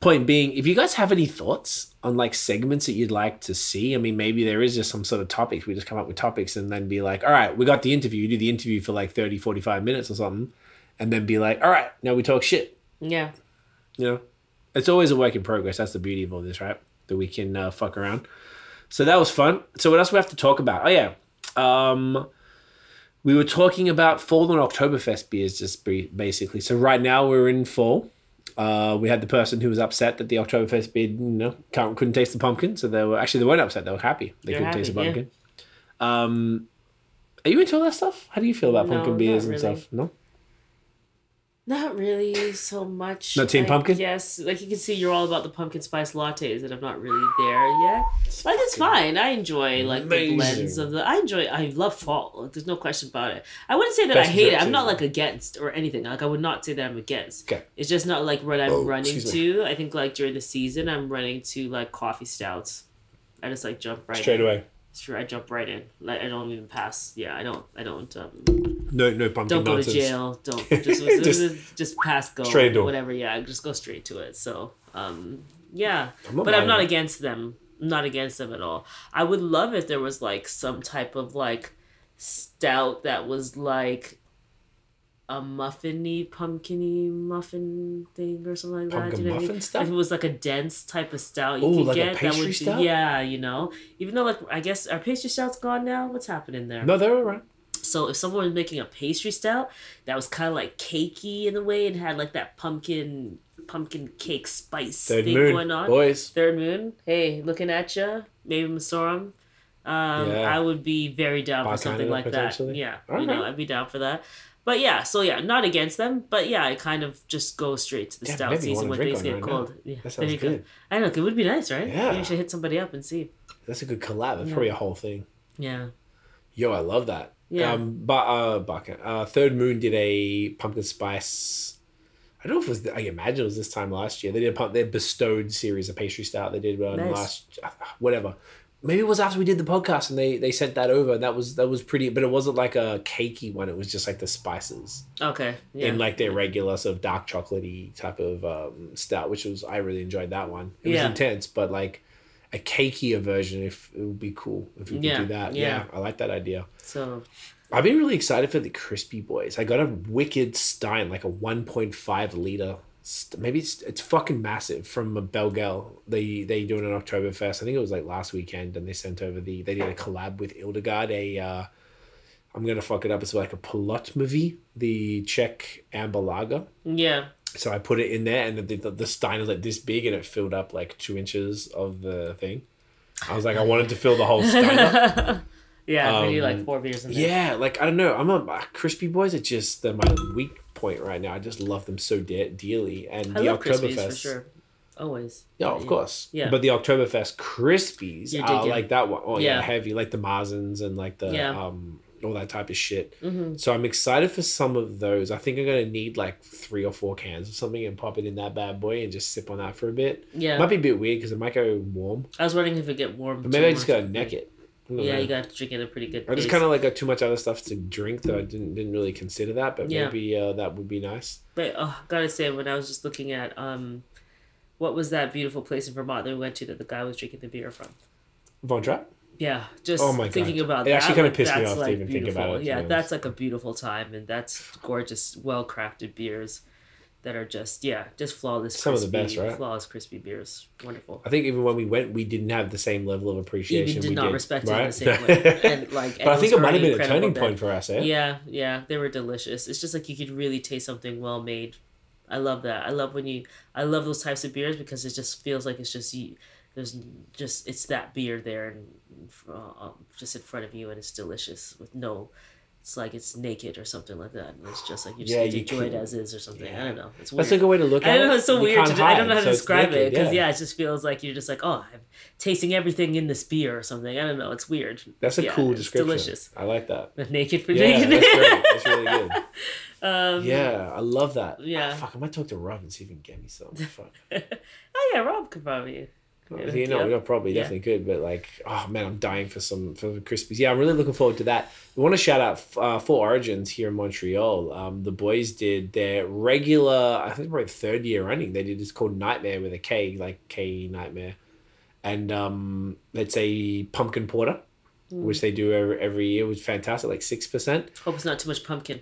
point being, if you guys have any thoughts on like segments that you'd like to see, I mean, maybe there is just some sort of topics. We just come up with topics and then be like, all right, we got the interview. You do the interview for like 30, 45 minutes or something, and then be like, all right, now we talk shit. yeah You know, it's always a work in progress. That's the beauty of all this, right? That we can uh, fuck around. So that was fun. So what else we have to talk about? Oh yeah, um, we were talking about fall and Oktoberfest beers, just basically. So right now we're in fall. Uh, we had the person who was upset that the Oktoberfest beer, you know, can't, couldn't taste the pumpkin. So they were actually they weren't upset. They were happy. They They're couldn't taste the happy, yeah. pumpkin. Um, are you into all that stuff? How do you feel about No, pumpkin beers and stuff? No. Not really so much. Not Team I Pumpkin? Yes, like you can see, you're all about the pumpkin spice lattes, and I'm not really there yet. But it's fine. I enjoy like Amazing. the blends of the. I enjoy. I love fall. Like, there's no question about it. I wouldn't say that Best I hate it. I'm not like against or anything. Like I would not say that I'm against. Okay. It's just not like what I'm Oh, running me. to. I think like during the season, I'm running to like coffee stouts. I just like jump right Straight in. away. Sure, I jump right in. Like I don't even pass. Yeah, I don't. I don't. Um, No, no pumpkin don't go nonsense. to jail. Don't just Just- just, just pass go. straight door. Whatever. Yeah, just go straight to it. So um yeah, I'm but I'm not it. against them. I'm not against them at all. I would love if there was like some type of like stout that was like a muffiny, pumpkiny muffin thing or something like that. Pumpkin you know what I mean? muffin stout? If it was like a dense type of stout you Ooh, could like get, that pastry would stout? be yeah, you know. Even though like I guess our pastry stouts gone now. What's happening there? No, they're right. So if someone was making a pastry stout that was kind of like cakey in the way and had like that pumpkin pumpkin cake spice Third thing moon, going on, boys. third moon. Hey, looking at you, maybe Messorem. Um, Yeah. I would be very down for something like that. Yeah, All you know. I'd be down for that. But yeah, so yeah, not against them, but yeah, I kind of just go straight to the Damn, stout season when things get right now. cold. Yeah, That sounds go. good. I know it would be nice, right? Yeah. Maybe you should hit somebody up and see. That's a good collab. That's probably a whole thing. Yeah. Yo, I love that. Yeah. Um, but uh, bucket. Uh, Third Moon did a pumpkin spice. I don't know if it was. I imagine it was this time last year. They did a pump. Their bestowed series of pastry stout. They did one Nice. last. Whatever. Maybe it was after we did the podcast and they they sent that over. And that was that was pretty. But it wasn't like a cakey one. It was just like the spices Okay. Yeah. in like their regular sort of dark chocolatey type of um, stout, which was I really enjoyed that one. It was Yeah. intense, but like a cakier version. If it would be cool if we could Yeah, do that. yeah. yeah, I like that idea. so I've been really excited for the crispy boys. I got a wicked Stein, like a one point five liter. Maybe it's it's fucking massive from a Belgel. They they do it on October first. I think it was like last weekend, and they sent over the they did a collab with Ildegard. A uh, I'm gonna fuck it up. It's like a Polotmavy, the Czech amber lager. yeah. So I put it in there, and the, the, the stein was like this big, and it filled up like two inches of the thing. I was like, I wanted to fill the whole stein up. Yeah, Um, like four beers in there. Yeah, like I don't know. I'm a crispy boys. are just they're my weak point right now. I just love them so de- dearly, and I the Oktoberfest. for sure. Always. Yeah, of course. Yeah. But the Oktoberfest Crispies are like that one. Oh yeah, Yeah. heavy like the Marzens and like the Yeah. um all that type of shit. Mm-hmm. So I'm excited for some of those. I think I'm gonna need like three or four cans of something and pop it in that bad boy and just sip on that for a bit. Yeah. Might be a bit weird because it might go warm, I was wondering if it get warm. but maybe I just gotta neck it. Yeah, know. you got to drink it at a pretty good I just kind of like got too much other stuff to drink that I didn't didn't really consider that, but Yeah. maybe uh, that would be nice. But oh, gotta say, when I was just looking at um, what was that beautiful place in Vermont that we went to that the guy was drinking the beer from? Von Trapp. Yeah, just Oh my thinking God. about It that. actually kinda like, pissed me off to like, even think about beautiful. it, Yeah, that's like a beautiful time, and that's gorgeous, well crafted beers that are just yeah, just flawless. Some of the crispy- best, right? Flawless crispy beers, wonderful. I think even when we went, we didn't have the same level of appreciation. Even did we not did, respect it right? in the same way, and like. but I think it might have been a turning point for us. Eh? Yeah, yeah, they were delicious. It's just like you could really taste something well made. I love that. I love when you. I love those types of beers because it just feels like it's just you. There's just it's that beer there and uh, um, just in front of you and it's delicious with no. It's like it's naked or something like that. And it's just like you just Yeah, need to enjoy it as is or something. I don't know. It's weird. That's a good way to look at I it. don't know. It's so weird. can't I don't know how to so describe it because yeah. it just feels like you're just like oh, I'm tasting everything in this beer or something. I don't know. It's weird. That's a Yeah, cool it's description. Delicious. I like that. Naked for Yeah, naked. that's great. That's really good. um, Yeah, I love that. Yeah. Ah, fuck, I might talk to Rob and see if he can get me some. Fuck. Oh yeah, Rob could probably. Yeah, you know, yeah. we probably Yeah. definitely could, but like, oh man, I'm dying for some for the Krispies. Yeah, I'm really looking forward to that. We want to shout out uh, Four Origins here in Montreal. Um, the boys did their regular, I think probably third year running. They did this called Nightmare with a K, like K Nightmare, and um, it's a pumpkin porter, Mm. which they do every, every year. It was fantastic, like six percent. Hope it's not too much pumpkin.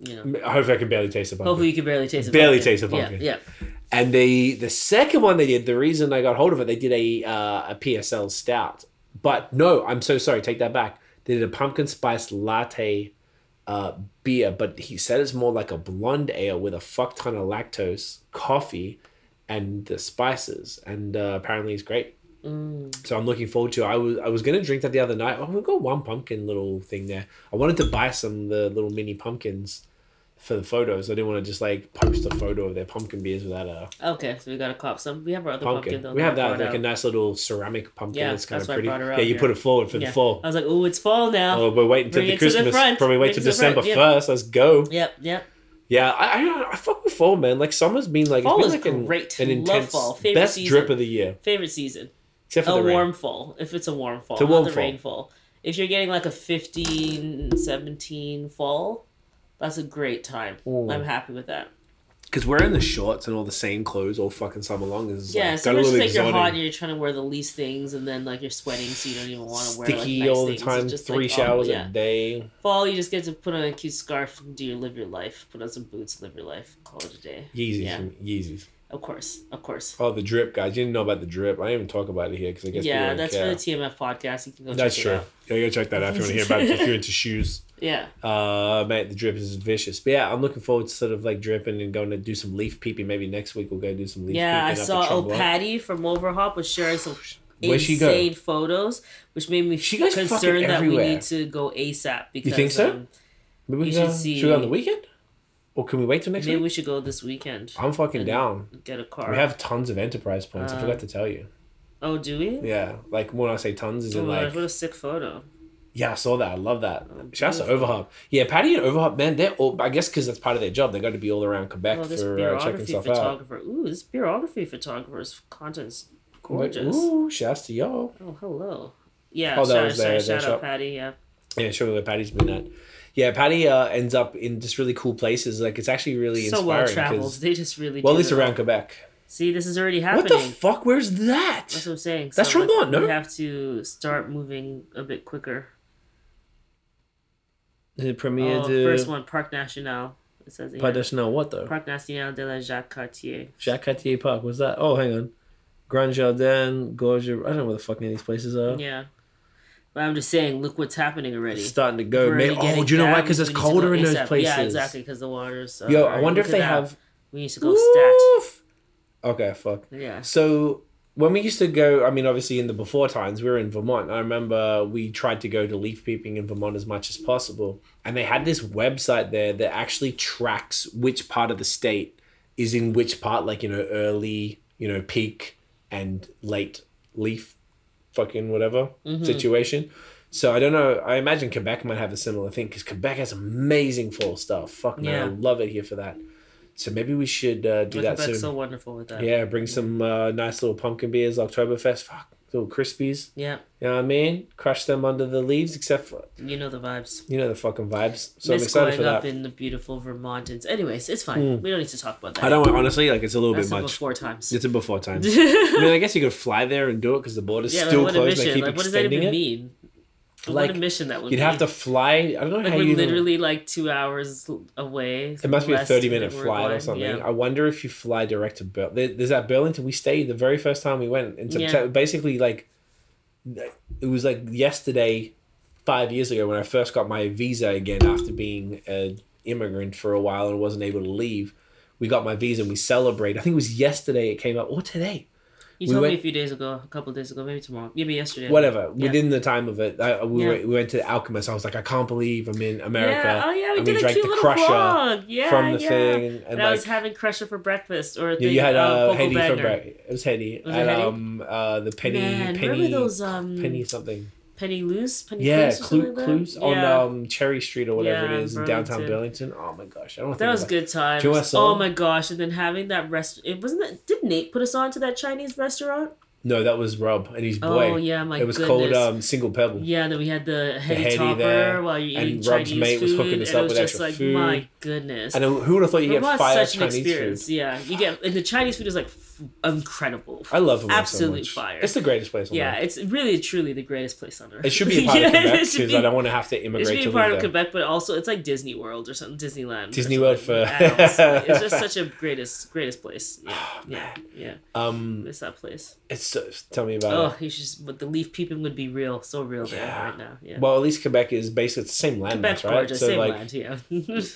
You know. I hope I can barely taste the pumpkin. Hopefully you can barely taste it. Barely taste the pumpkin. Yeah, And they the second one they did, the reason I got hold of it, they did a uh, a PSL stout. But no, I'm so sorry, take that back. They did a pumpkin spice latte uh, beer, but he said it's more like a blonde ale with a fuck ton of lactose, coffee, and the spices. And uh, apparently it's great. Mm. So I'm looking forward to. I was I was gonna drink that the other night. Oh, we've got one pumpkin little thing there. I wanted to buy some of the little mini pumpkins for the photos. I didn't want to just like post a photo of their pumpkin beers without a. Okay, so we gotta cop some. We have our other pumpkin. pumpkin. though, we have that like a nice little ceramic pumpkin. Yeah, that's kind that's of pretty. Yeah, out you here. put it forward for Yeah. the fall. I was like, oh, it's fall now. Oh, we're waiting till the the Christmas. front. Probably wait till December first. Let's go. Yep, yep. Yeah, I, I I fuck with fall, man. Like summer's been like Fall it's is been like an, great. an Love intense fall. Favorite best season. drip of the year, Favorite season. except for a the rain. warm fall. If it's a warm fall, It's a not warm the fall. rain fall. If you're getting like a 15, 17 fall, that's a great time. Ooh. I'm happy with that. Because wearing the shorts and all the same clothes all fucking summer long is Yeah, like, so it's just little like you're hot and you're trying to wear the least things, and then like you're sweating, so you don't even want to wear like Sticky nice all the things. time. Just, Three like, oh, showers yeah. a day. Fall, you just get to put on a cute scarf and do your live your life. Put on some boots, live your life. Call it a day. Yeezys, Yeah. Yeezys. Of course, of course. Oh, the drip, guys! You didn't know about the drip. I didn't even talk about it here because I guess yeah, that's care. for the TMF podcast. You can go That's check true. Yeah, you gotta check that out if you want to hear about it. If you're into shoes, Yeah, uh, mate, the drip is vicious. But yeah, I'm looking forward to sort of like dripping and going to do some leaf peeping. Maybe next week we'll go do some leaf yeah. I saw oh Patty from Overhop was sharing some Where'd she go? photos, which made me She concerned that we need to go ASAP. Because you think so? Um, Maybe we should see- should we go on the weekend, or can we wait till next maybe week? we should go this weekend. I'm fucking down. Get a car. We have tons of enterprise points. I Uh, forgot to tell you. Oh, do we? Yeah, like when I say tons, is Oh in like what a sick photo. yeah, I saw that. I love that. Oh, Shouts to. Overhop. Yeah, Patty and Overhop, man, they're all. I guess because that's part of their job. They got to be all around Quebec Oh, for uh, checking stuff out. photographer. Ooh, this beerography photographer's content's gorgeous. Ooh, shouts to y'all. Oh, hello. Yeah, Oh, that shout, was their- shout, their shout out. Patty. Yeah. Yeah, sure where Patty's been at. Yeah, Patty uh, ends up in just really cool places. Like it's actually really So well traveled. 'cause- They just really. well, at least around all. Quebec. See, this is already happening. What the fuck? Where's that? That's what I'm saying. That's So, like, no? We have to start moving a bit quicker. The premiere Oh, first one, Parc National. It says here. Pas National, what though? Parc National de la Jacques Cartier. Jacques Cartier Park. What's that? Oh, hang on. Grand Jardin, Gorge. I don't know where the fuck any of these places are. Yeah. But I'm just saying, look what's happening already. It's starting to go. Already oh, do you know why? Because it's We need to colder in those ASAP. places. Yeah, exactly. Because the water's. Yo, I wonder if they that. have. We need to go stat. Okay, fuck. Yeah. So when we used to go, I mean, obviously in the before times, we were in Vermont. I remember we tried to go to leaf peeping in Vermont as much as possible, and they had this website there that actually tracks which part of the state is in which part, like you know, early, you know, peak and late leaf, fucking whatever Mm-hmm. situation. So I don't know. I imagine Quebec might have a similar thing because Quebec has amazing fall stuff. Fuck man, I love it here for that. So maybe we should uh, do Look that at soon. so wonderful with that. Yeah, bring some uh, nice little pumpkin beers, Oktoberfest. Fuck, little crispies. Yeah. You know what I mean? Crush them under the leaves, except for, You know the vibes. you know, the fucking vibes. So I'm Miss excited growing for up in the beautiful Vermontans. Anyways, it's fine. Hmm. We don't need to talk about that. I don't honestly like. It's a little That's bit much. before times. It's a before times. I mean, I guess you could fly there and do it because the border's yeah, still a closed. They keep Like, what does that even it. mean? Like, what a mission that would You'd be. have to fly. I don't know Like how we're you. literally like two hours away. It must be a less 30 than minute flight or something. Yeah. I wonder if you fly direct to Burlington. There's that Burlington. We stayed the very first time we went in Yeah. September. Basically, like, it was like yesterday, five years ago, when I first got my visa again after being an immigrant for a while and wasn't able to leave. We got my visa and we celebrate. I think it was yesterday it came up, or today. You we told went- me a few days ago, a couple of days ago, maybe tomorrow, maybe yesterday. Whatever. Yeah. Within the time of it, I, we, Yeah. went, we went to the Alchemist. I was like, I can't believe I'm in America. Yeah. Oh yeah, we and did we a drank cute the little Crusher vlog. Yeah, from the yeah. thing. And, And I was having Crusher for breakfast, or thing, you had uh, Vocal Hetty for breakfast. It was Hetty. Was it and, um, uh, the penny, Man, penny, remember those um penny something. Penny loose, penny Yeah, Cluse Clu- like? Cluse on Yeah. um, Cherry Street or whatever Yeah, it is in downtown Burlington. Oh my gosh, I don't. That think was about- good times. Do you know what I saw? Oh my gosh! And then having that rest, it wasn't that. Did Nate put us on to that Chinese restaurant? No, that was Rob and his boy. Oh yeah, my it was goodness. called um, Single Pebble. Yeah, and then we had the heady, heady topper there, while and eating Rob's Chinese mate was food, hooking us and up it was with just extra like food. my goodness. And who would have thought you get Vermont's fire such an Chinese experience. food? Yeah, you get and the Chinese food is like f- incredible. I love Vermont Absolute so much. fire. It's the greatest place on Yeah, earth. it's really truly the greatest place on earth. It should be a part of Quebec it should because be- I don't want to have to It should immigrate be to a part live of there. Quebec, but also it's like Disney World or something, Disneyland. or Disney something, World for- adults. it's just such a greatest greatest place. Yeah, yeah, yeah. Um, Miss that place. it's so, tell me about Oh, it. you should. just- But the leaf peeping would be real, so real there right now. Yeah. Well, at least Quebec is basically it's the same land Quebec's mass, right? gorgeous, So same like, land. Yeah.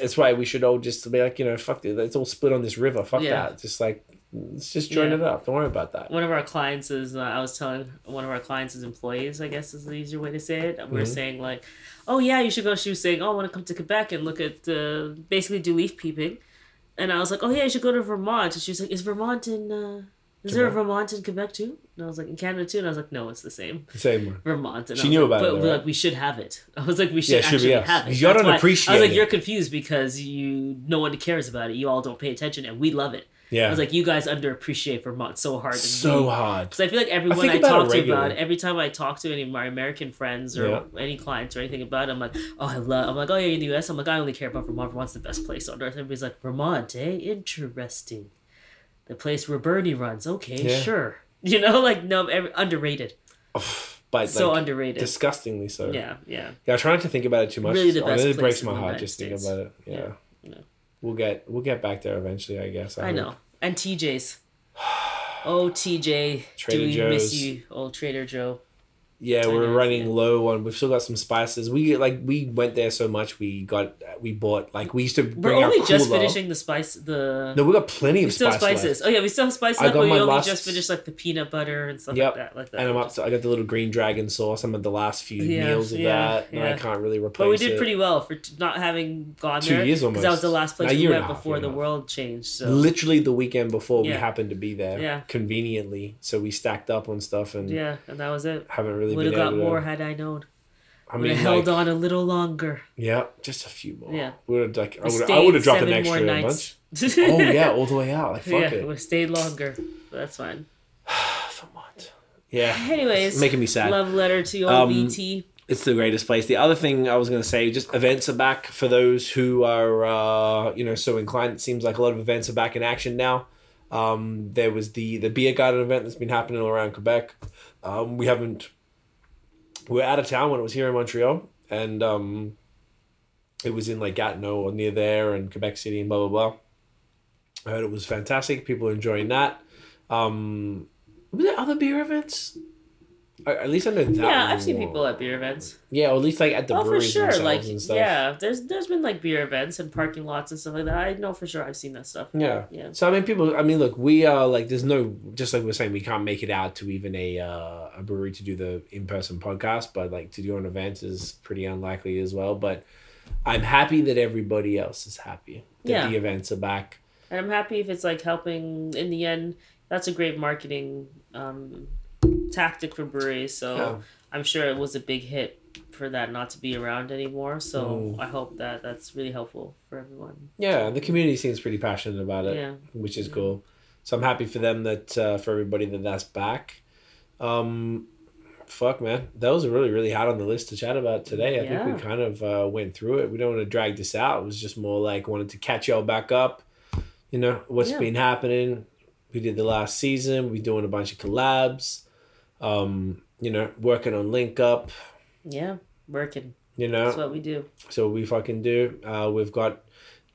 it's why we should all just be like, you know, fuck it. It's all split on this river. Fuck Yeah. that. Just like, let's just join Yeah. it up. Don't worry about that. one of our clients is uh, I was telling one of our clients is employees I guess is the easier way to say it. We were Mhm. saying like, oh yeah, you should go. She was saying, oh, I want to come to Quebec and look at uh, basically do leaf peeping, and I was like, oh yeah, you should go to Vermont. And she was like, is Vermont in? Uh, is there a Vermont in Quebec too? And I was like, in Canada too. And I was like, no, it's the same. Same one. Vermont. And She knew like, about it but though, we're right? like we should have it. I was like, we should Yeah, it should actually have it. Y'all That's don't why- I appreciate was like, it. you're confused because you no one cares about it. You all don't pay attention, and we love it. Yeah. I was like, you guys underappreciate Vermont so hard. so we- hard. because I feel like everyone think I, talk to about it, every time I talk to any of my American friends or Yeah. any clients or anything about it, I'm like, oh, I love. I'm like, oh, yeah, in the U.S. I'm like, I only care about Vermont. Vermont's the best place on earth. Everybody's like, Vermont, eh? Interesting. The place where Bernie runs. Okay, Yeah. sure. You know, like no, every, underrated. But so like, underrated. disgustingly so. yeah, yeah. Yeah, I try not to think about it too much. Really the best Oh, it breaks my heart just thinking States. about it. Yeah. Yeah, yeah. We'll get we'll get back there eventually, I guess. I hope. know. And TJ's. Oh, TJ, Trader do we miss you, old Trader Joe? Yeah, I we're know, running yeah. low on. We've still got some spices. We like we went there so much. We got we bought like we used to Bring We're only just finishing the spice. The No, we got plenty we of still spice spices. left. Oh yeah, we still have spices I left, got but we my only last- just finished like the peanut butter and stuff Yep. like that. Like that. And I'm up to, I got the little green dragon sauce. I'm at the last few Yeah, meals of yeah, that, and I can't really replace but we did it. pretty well for t- not having gone Two there. years Because that was the last place we went half, before the and a half. world changed. So Literally the weekend before we happened to be there, Yeah. conveniently. So we stacked up on stuff and yeah, and that was it. haven't really Would have got able to. more had I known. I Would mean, have held like, on a little longer. yeah, just a few more. Yeah. would have like I would I would have dropped an more extra bunch. Oh yeah, all the way out. Like fuck yeah, it. we stayed longer. That's fine. Vermont. Yeah. Anyways, It's making me sad. Love letter to old Um, VT. It's the greatest place. The other thing I was going to say, just events are back for those who are, uh, you know, so inclined. It seems like a lot of events are back in action now. Um, there was the the beer garden event that's been happening all around Quebec. Um, we haven't. We were out of town when it was here in Montreal, and um, it was in like Gatineau or near there, and Quebec City, and blah blah blah. I heard it was fantastic. People enjoying that. Um, were there other beer events? At least under that. yeah, I've seen people at beer events. Yeah, or at least like at the oh, for sure. themselves Like, and stuff. yeah, there's there's been like beer events and parking lots and stuff like that. I know for sure I've seen that stuff. Yeah. Yeah. So I mean, people. I mean, look, we are like, there's no, just like we're saying, we can't make it out to even a uh, a brewery to do the in person podcast, but like to do an event is pretty unlikely as well. But I'm happy that everybody else is happy that Yeah. the events are back. And I'm happy if it's like helping in the end. That's a great marketing um, tactic for breweries. So Yeah. I'm sure it was a big hit for that not to be around anymore. So Mm. I hope that that's really helpful for everyone. Yeah, the community seems pretty passionate about it, Yeah. which is cool. So I'm happy for them that uh, for everybody that that's back. Um, fuck man, that was really really hard on the list to chat about today. I think we kind of uh, went through it. We don't want to drag this out. It was just more like wanted to catch y'all back up. You know what's Yeah. been happening. We did the last season. We doing a bunch of collabs. Um, you know, working on Link Up. Yeah, working. You know, That's what we do. so we fucking do. Uh, we've got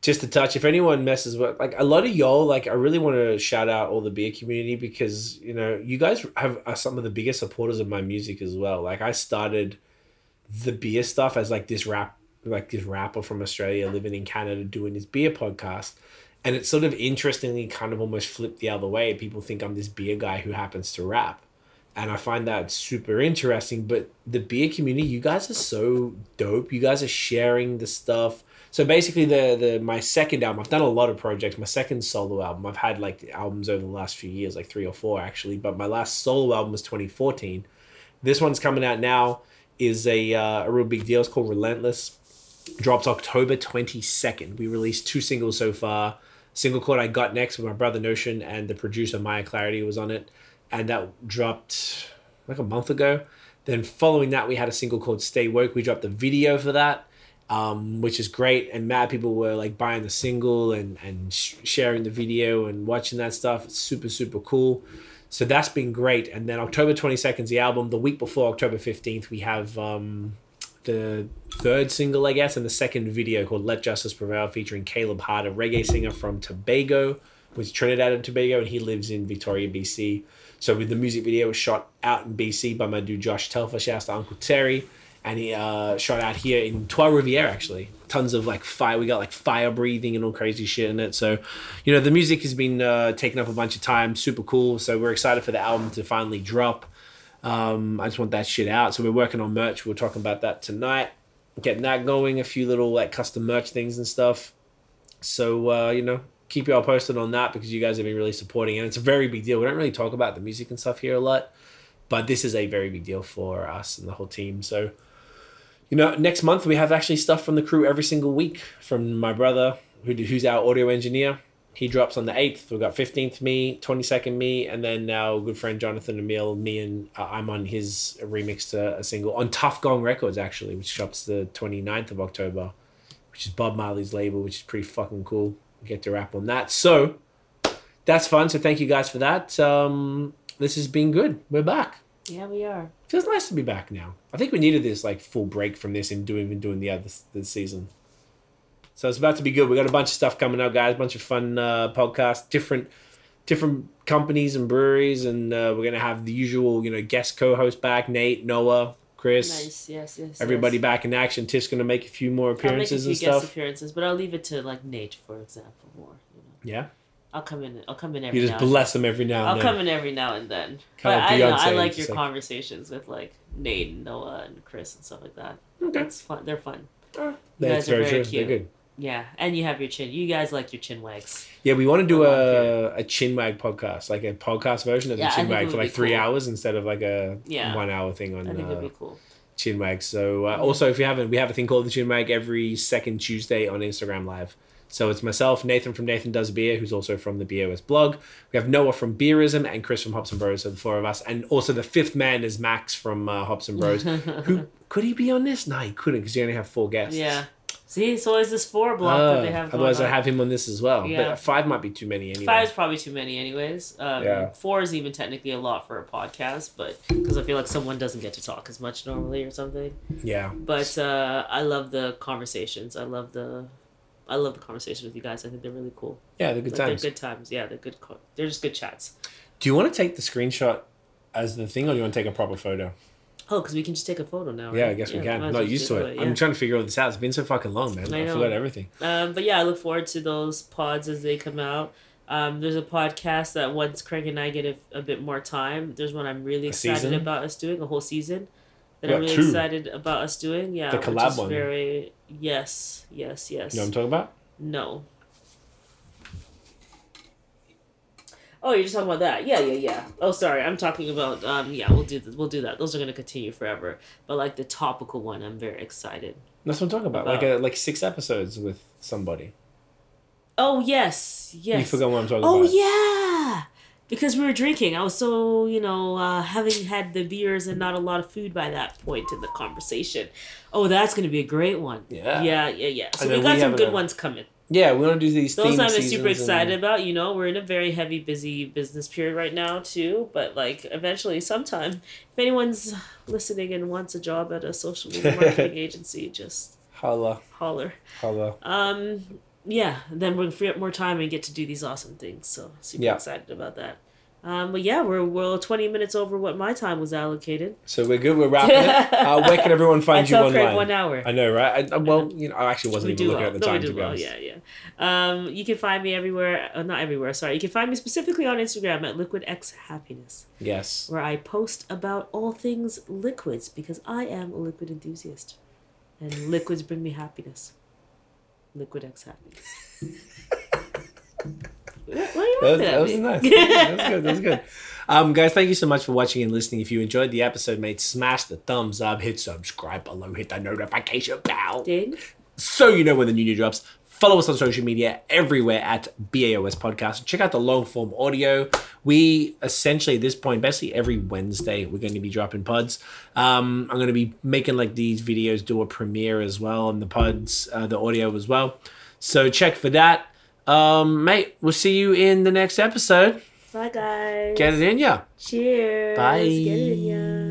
just a touch. If anyone messes with like a lot of y'all, like I really want to shout out all the beer community because you know you guys have are some of the biggest supporters of my music as well. Like I started the beer stuff as like this rap, like this rapper from Australia living in Canada doing his beer podcast. And it's sort of interestingly kind of almost flipped the other way. People think I'm this beer guy who happens to rap and I find that super interesting. But the beer community, you guys are so dope. You guys are sharing the stuff. So basically, the the my second album, I've done a lot of projects. My second solo album, I've had like albums over the last few years, like three or four actually. But my last solo album was twenty fourteen. This one's coming out now. Is a uh, a real big deal. It's called Relentless. Drops October twenty second. We released two singles so far. Single called I Got Next with my brother Notion and the producer Maya Clarity was on it and that dropped like a month ago. Then following that, we had a single called "Stay Woke." We dropped the video for that, um, which is great. And mad people were like buying the single and and sh- sharing the video and watching that stuff. It's super super cool. So that's been great. And then October twenty second is the album. The week before October fifteenth, we have um, the third single, I guess, and the second video called "Let Justice Prevail," featuring Caleb Hart, a reggae singer from Tobago, with Trinidad and Tobago, and he lives in Victoria, BC. So with the music video was shot out in BC by my dude Josh Telfer, shouts to Uncle Terry, and he uh, shot out here in Trois Rivières actually. Tons of like fire, we got like fire breathing and all crazy shit in it. So, you know, the music has been uh, taken up a bunch of times, super cool. So we're excited for the album to finally drop. Um, I just want that shit out. So we're working on merch. We're talking about that tonight, getting that going. A few little like custom merch things and stuff. So uh, you know, keep y'all posted on that because you guys have been really supporting and it's a very big deal. We don't really talk about the music and stuff here a lot, but this is a very big deal for us and the whole team. So, you know, next month we have actually stuff from the crew every single week from my brother who who's our audio engineer. He drops on the 8th. We've got 15th me, 22nd me, and then our good friend Jonathan Emile, me and uh, I'm on his remix to a single on Tuff Gong Records actually, which drops the 29th of October, which is Bob Marley's label, which is pretty fucking cool. Get to wrap on that. So that's fun. So thank you guys for that. Um, this has been good. We're back. Yeah, we are. Feels nice to be back now. I think we needed this like full break from this and doing even doing the other this season. So it's about to be good. We got a bunch of stuff coming up, guys. A bunch of fun uh, podcasts, different different companies and breweries, and uh, we're gonna have the usual, you know, guest co-host back: Nate, Noah, Chris, Nice. Yes. Yes. everybody yes. back in action. Tiff's gonna make a few more appearances I'll make a few and guest stuff. appearances, but I'll leave it to like Nate, for example, more. You know, Yeah, I'll come in. I'll come in every. you just bless them every now I'll and come in every now and then. Kinda But I, know, I like your like- conversations with like Nate and Noah and Chris and stuff like that. Okay, It's fun. They're fun. that's guys are very, very cute. They're good. Yeah, and you have your chin. You guys like your chin wags. Yeah, we want to do on, a chin chinwag podcast, like a podcast version of Yeah, the chin would for like three cool. hours instead of like a Yeah. one hour thing on I think uh, it'd be cool. Chinwag. So uh, also, if you haven't, we have a thing called the Chinwag every second Tuesday on Instagram Live. So it's myself, Nathan from Nathan Does Beer, who's also from the BOS blog. We have Noah from Beerism and Chris from Hops and Bros. So the four of us, and also the fifth man is Max from uh, Hops and Bros. who could he be on this? No, he couldn't because you only have four guests. Yeah. See, it's always this four block Uh, that they have. otherwise, I have him on this as well. Yeah. But five might be too many anyway. Five is probably too many, anyways. Um, Yeah. Four is even technically a lot for a podcast, but because I feel like someone doesn't get to talk as much normally or something. Yeah. But uh, I love the conversations. I love the, I love the conversations with you guys. I think they're really cool. Yeah, they're good Like, times. They're good times. Yeah, they're good. co- They're just good chats. Do you want to take the screenshot as the thing, or do you want to take a proper photo? Oh, because we can just take a photo now. Yeah. I guess we can. I'm not used to do it. yeah. I'm trying to figure all this out. It's been so fucking long, man. I I, forgot everything. Um, but yeah, I look forward to those pods as they come out. Um, there's a podcast that once Craig and I get a, a bit more time, there's one I'm really A excited season? about us doing a whole season that Yeah, I'm really two. excited about us doing. Yeah, The collab one. Very yes, yes, yes. You know what I'm talking about? No. Oh, you're just talking about that? Yeah, yeah, yeah. Oh, sorry, I'm talking about. Um, yeah, we'll do th- we'll do that. Those are gonna continue forever. But like the topical one, I'm very excited. That's what I'm talking about. Like About- a, like six episodes with somebody. Oh yes, yes. You forgot what I'm talking Oh about. Oh, yeah, because we were drinking. I was so you know uh, having had the beers and not a lot of food by that point in the conversation. Oh, that's gonna be a great one. Yeah. yeah, yeah, yeah. So we got we some good a- ones coming. Yeah, we want to do these. Things. Those I'm super excited and- about. You know, we're in a very heavy, busy business period right now too. But like, eventually, sometime, if anyone's listening and wants a job at a social media marketing agency, just Holla, holler. holla. Um, yeah, then we'll free up more time and get to do these awesome things. So super Yeah. excited about that. Um, but yeah, we're we're twenty minutes over what my time was allocated. So we're good. We're wrapping it. Uh, where can everyone find you tell Craig online? one hour. I know, right? I, I- well, you know, I actually wasn't we even looking well. at the no, time we to do be well. Yeah, yeah. Um, you can find me everywhere. Uh, not everywhere. Sorry, you can find me specifically on Instagram at Liquid X Happiness, Yes. where I post about all things liquids because I am a liquid enthusiast, and liquids bring me happiness. Liquid X Happiness. What- what are you That was, at that was nice. That was good. That was good. Um, guys, thank you so much for watching and listening. If you enjoyed the episode, mate, smash the thumbs up, hit subscribe below, hit the notification bell. So you know when the new new drops. Follow us on social media everywhere at BAOS Podcast. Check out the long form audio. We essentially at this point, basically every Wednesday, we're going to be dropping pods. Um, I'm going to be making like these videos do a premiere as well and the pods, uh, the audio as well. So check for that. Um, mate, we'll see you in the next episode. Bye, guys. Get it in ya. Cheers. Bye.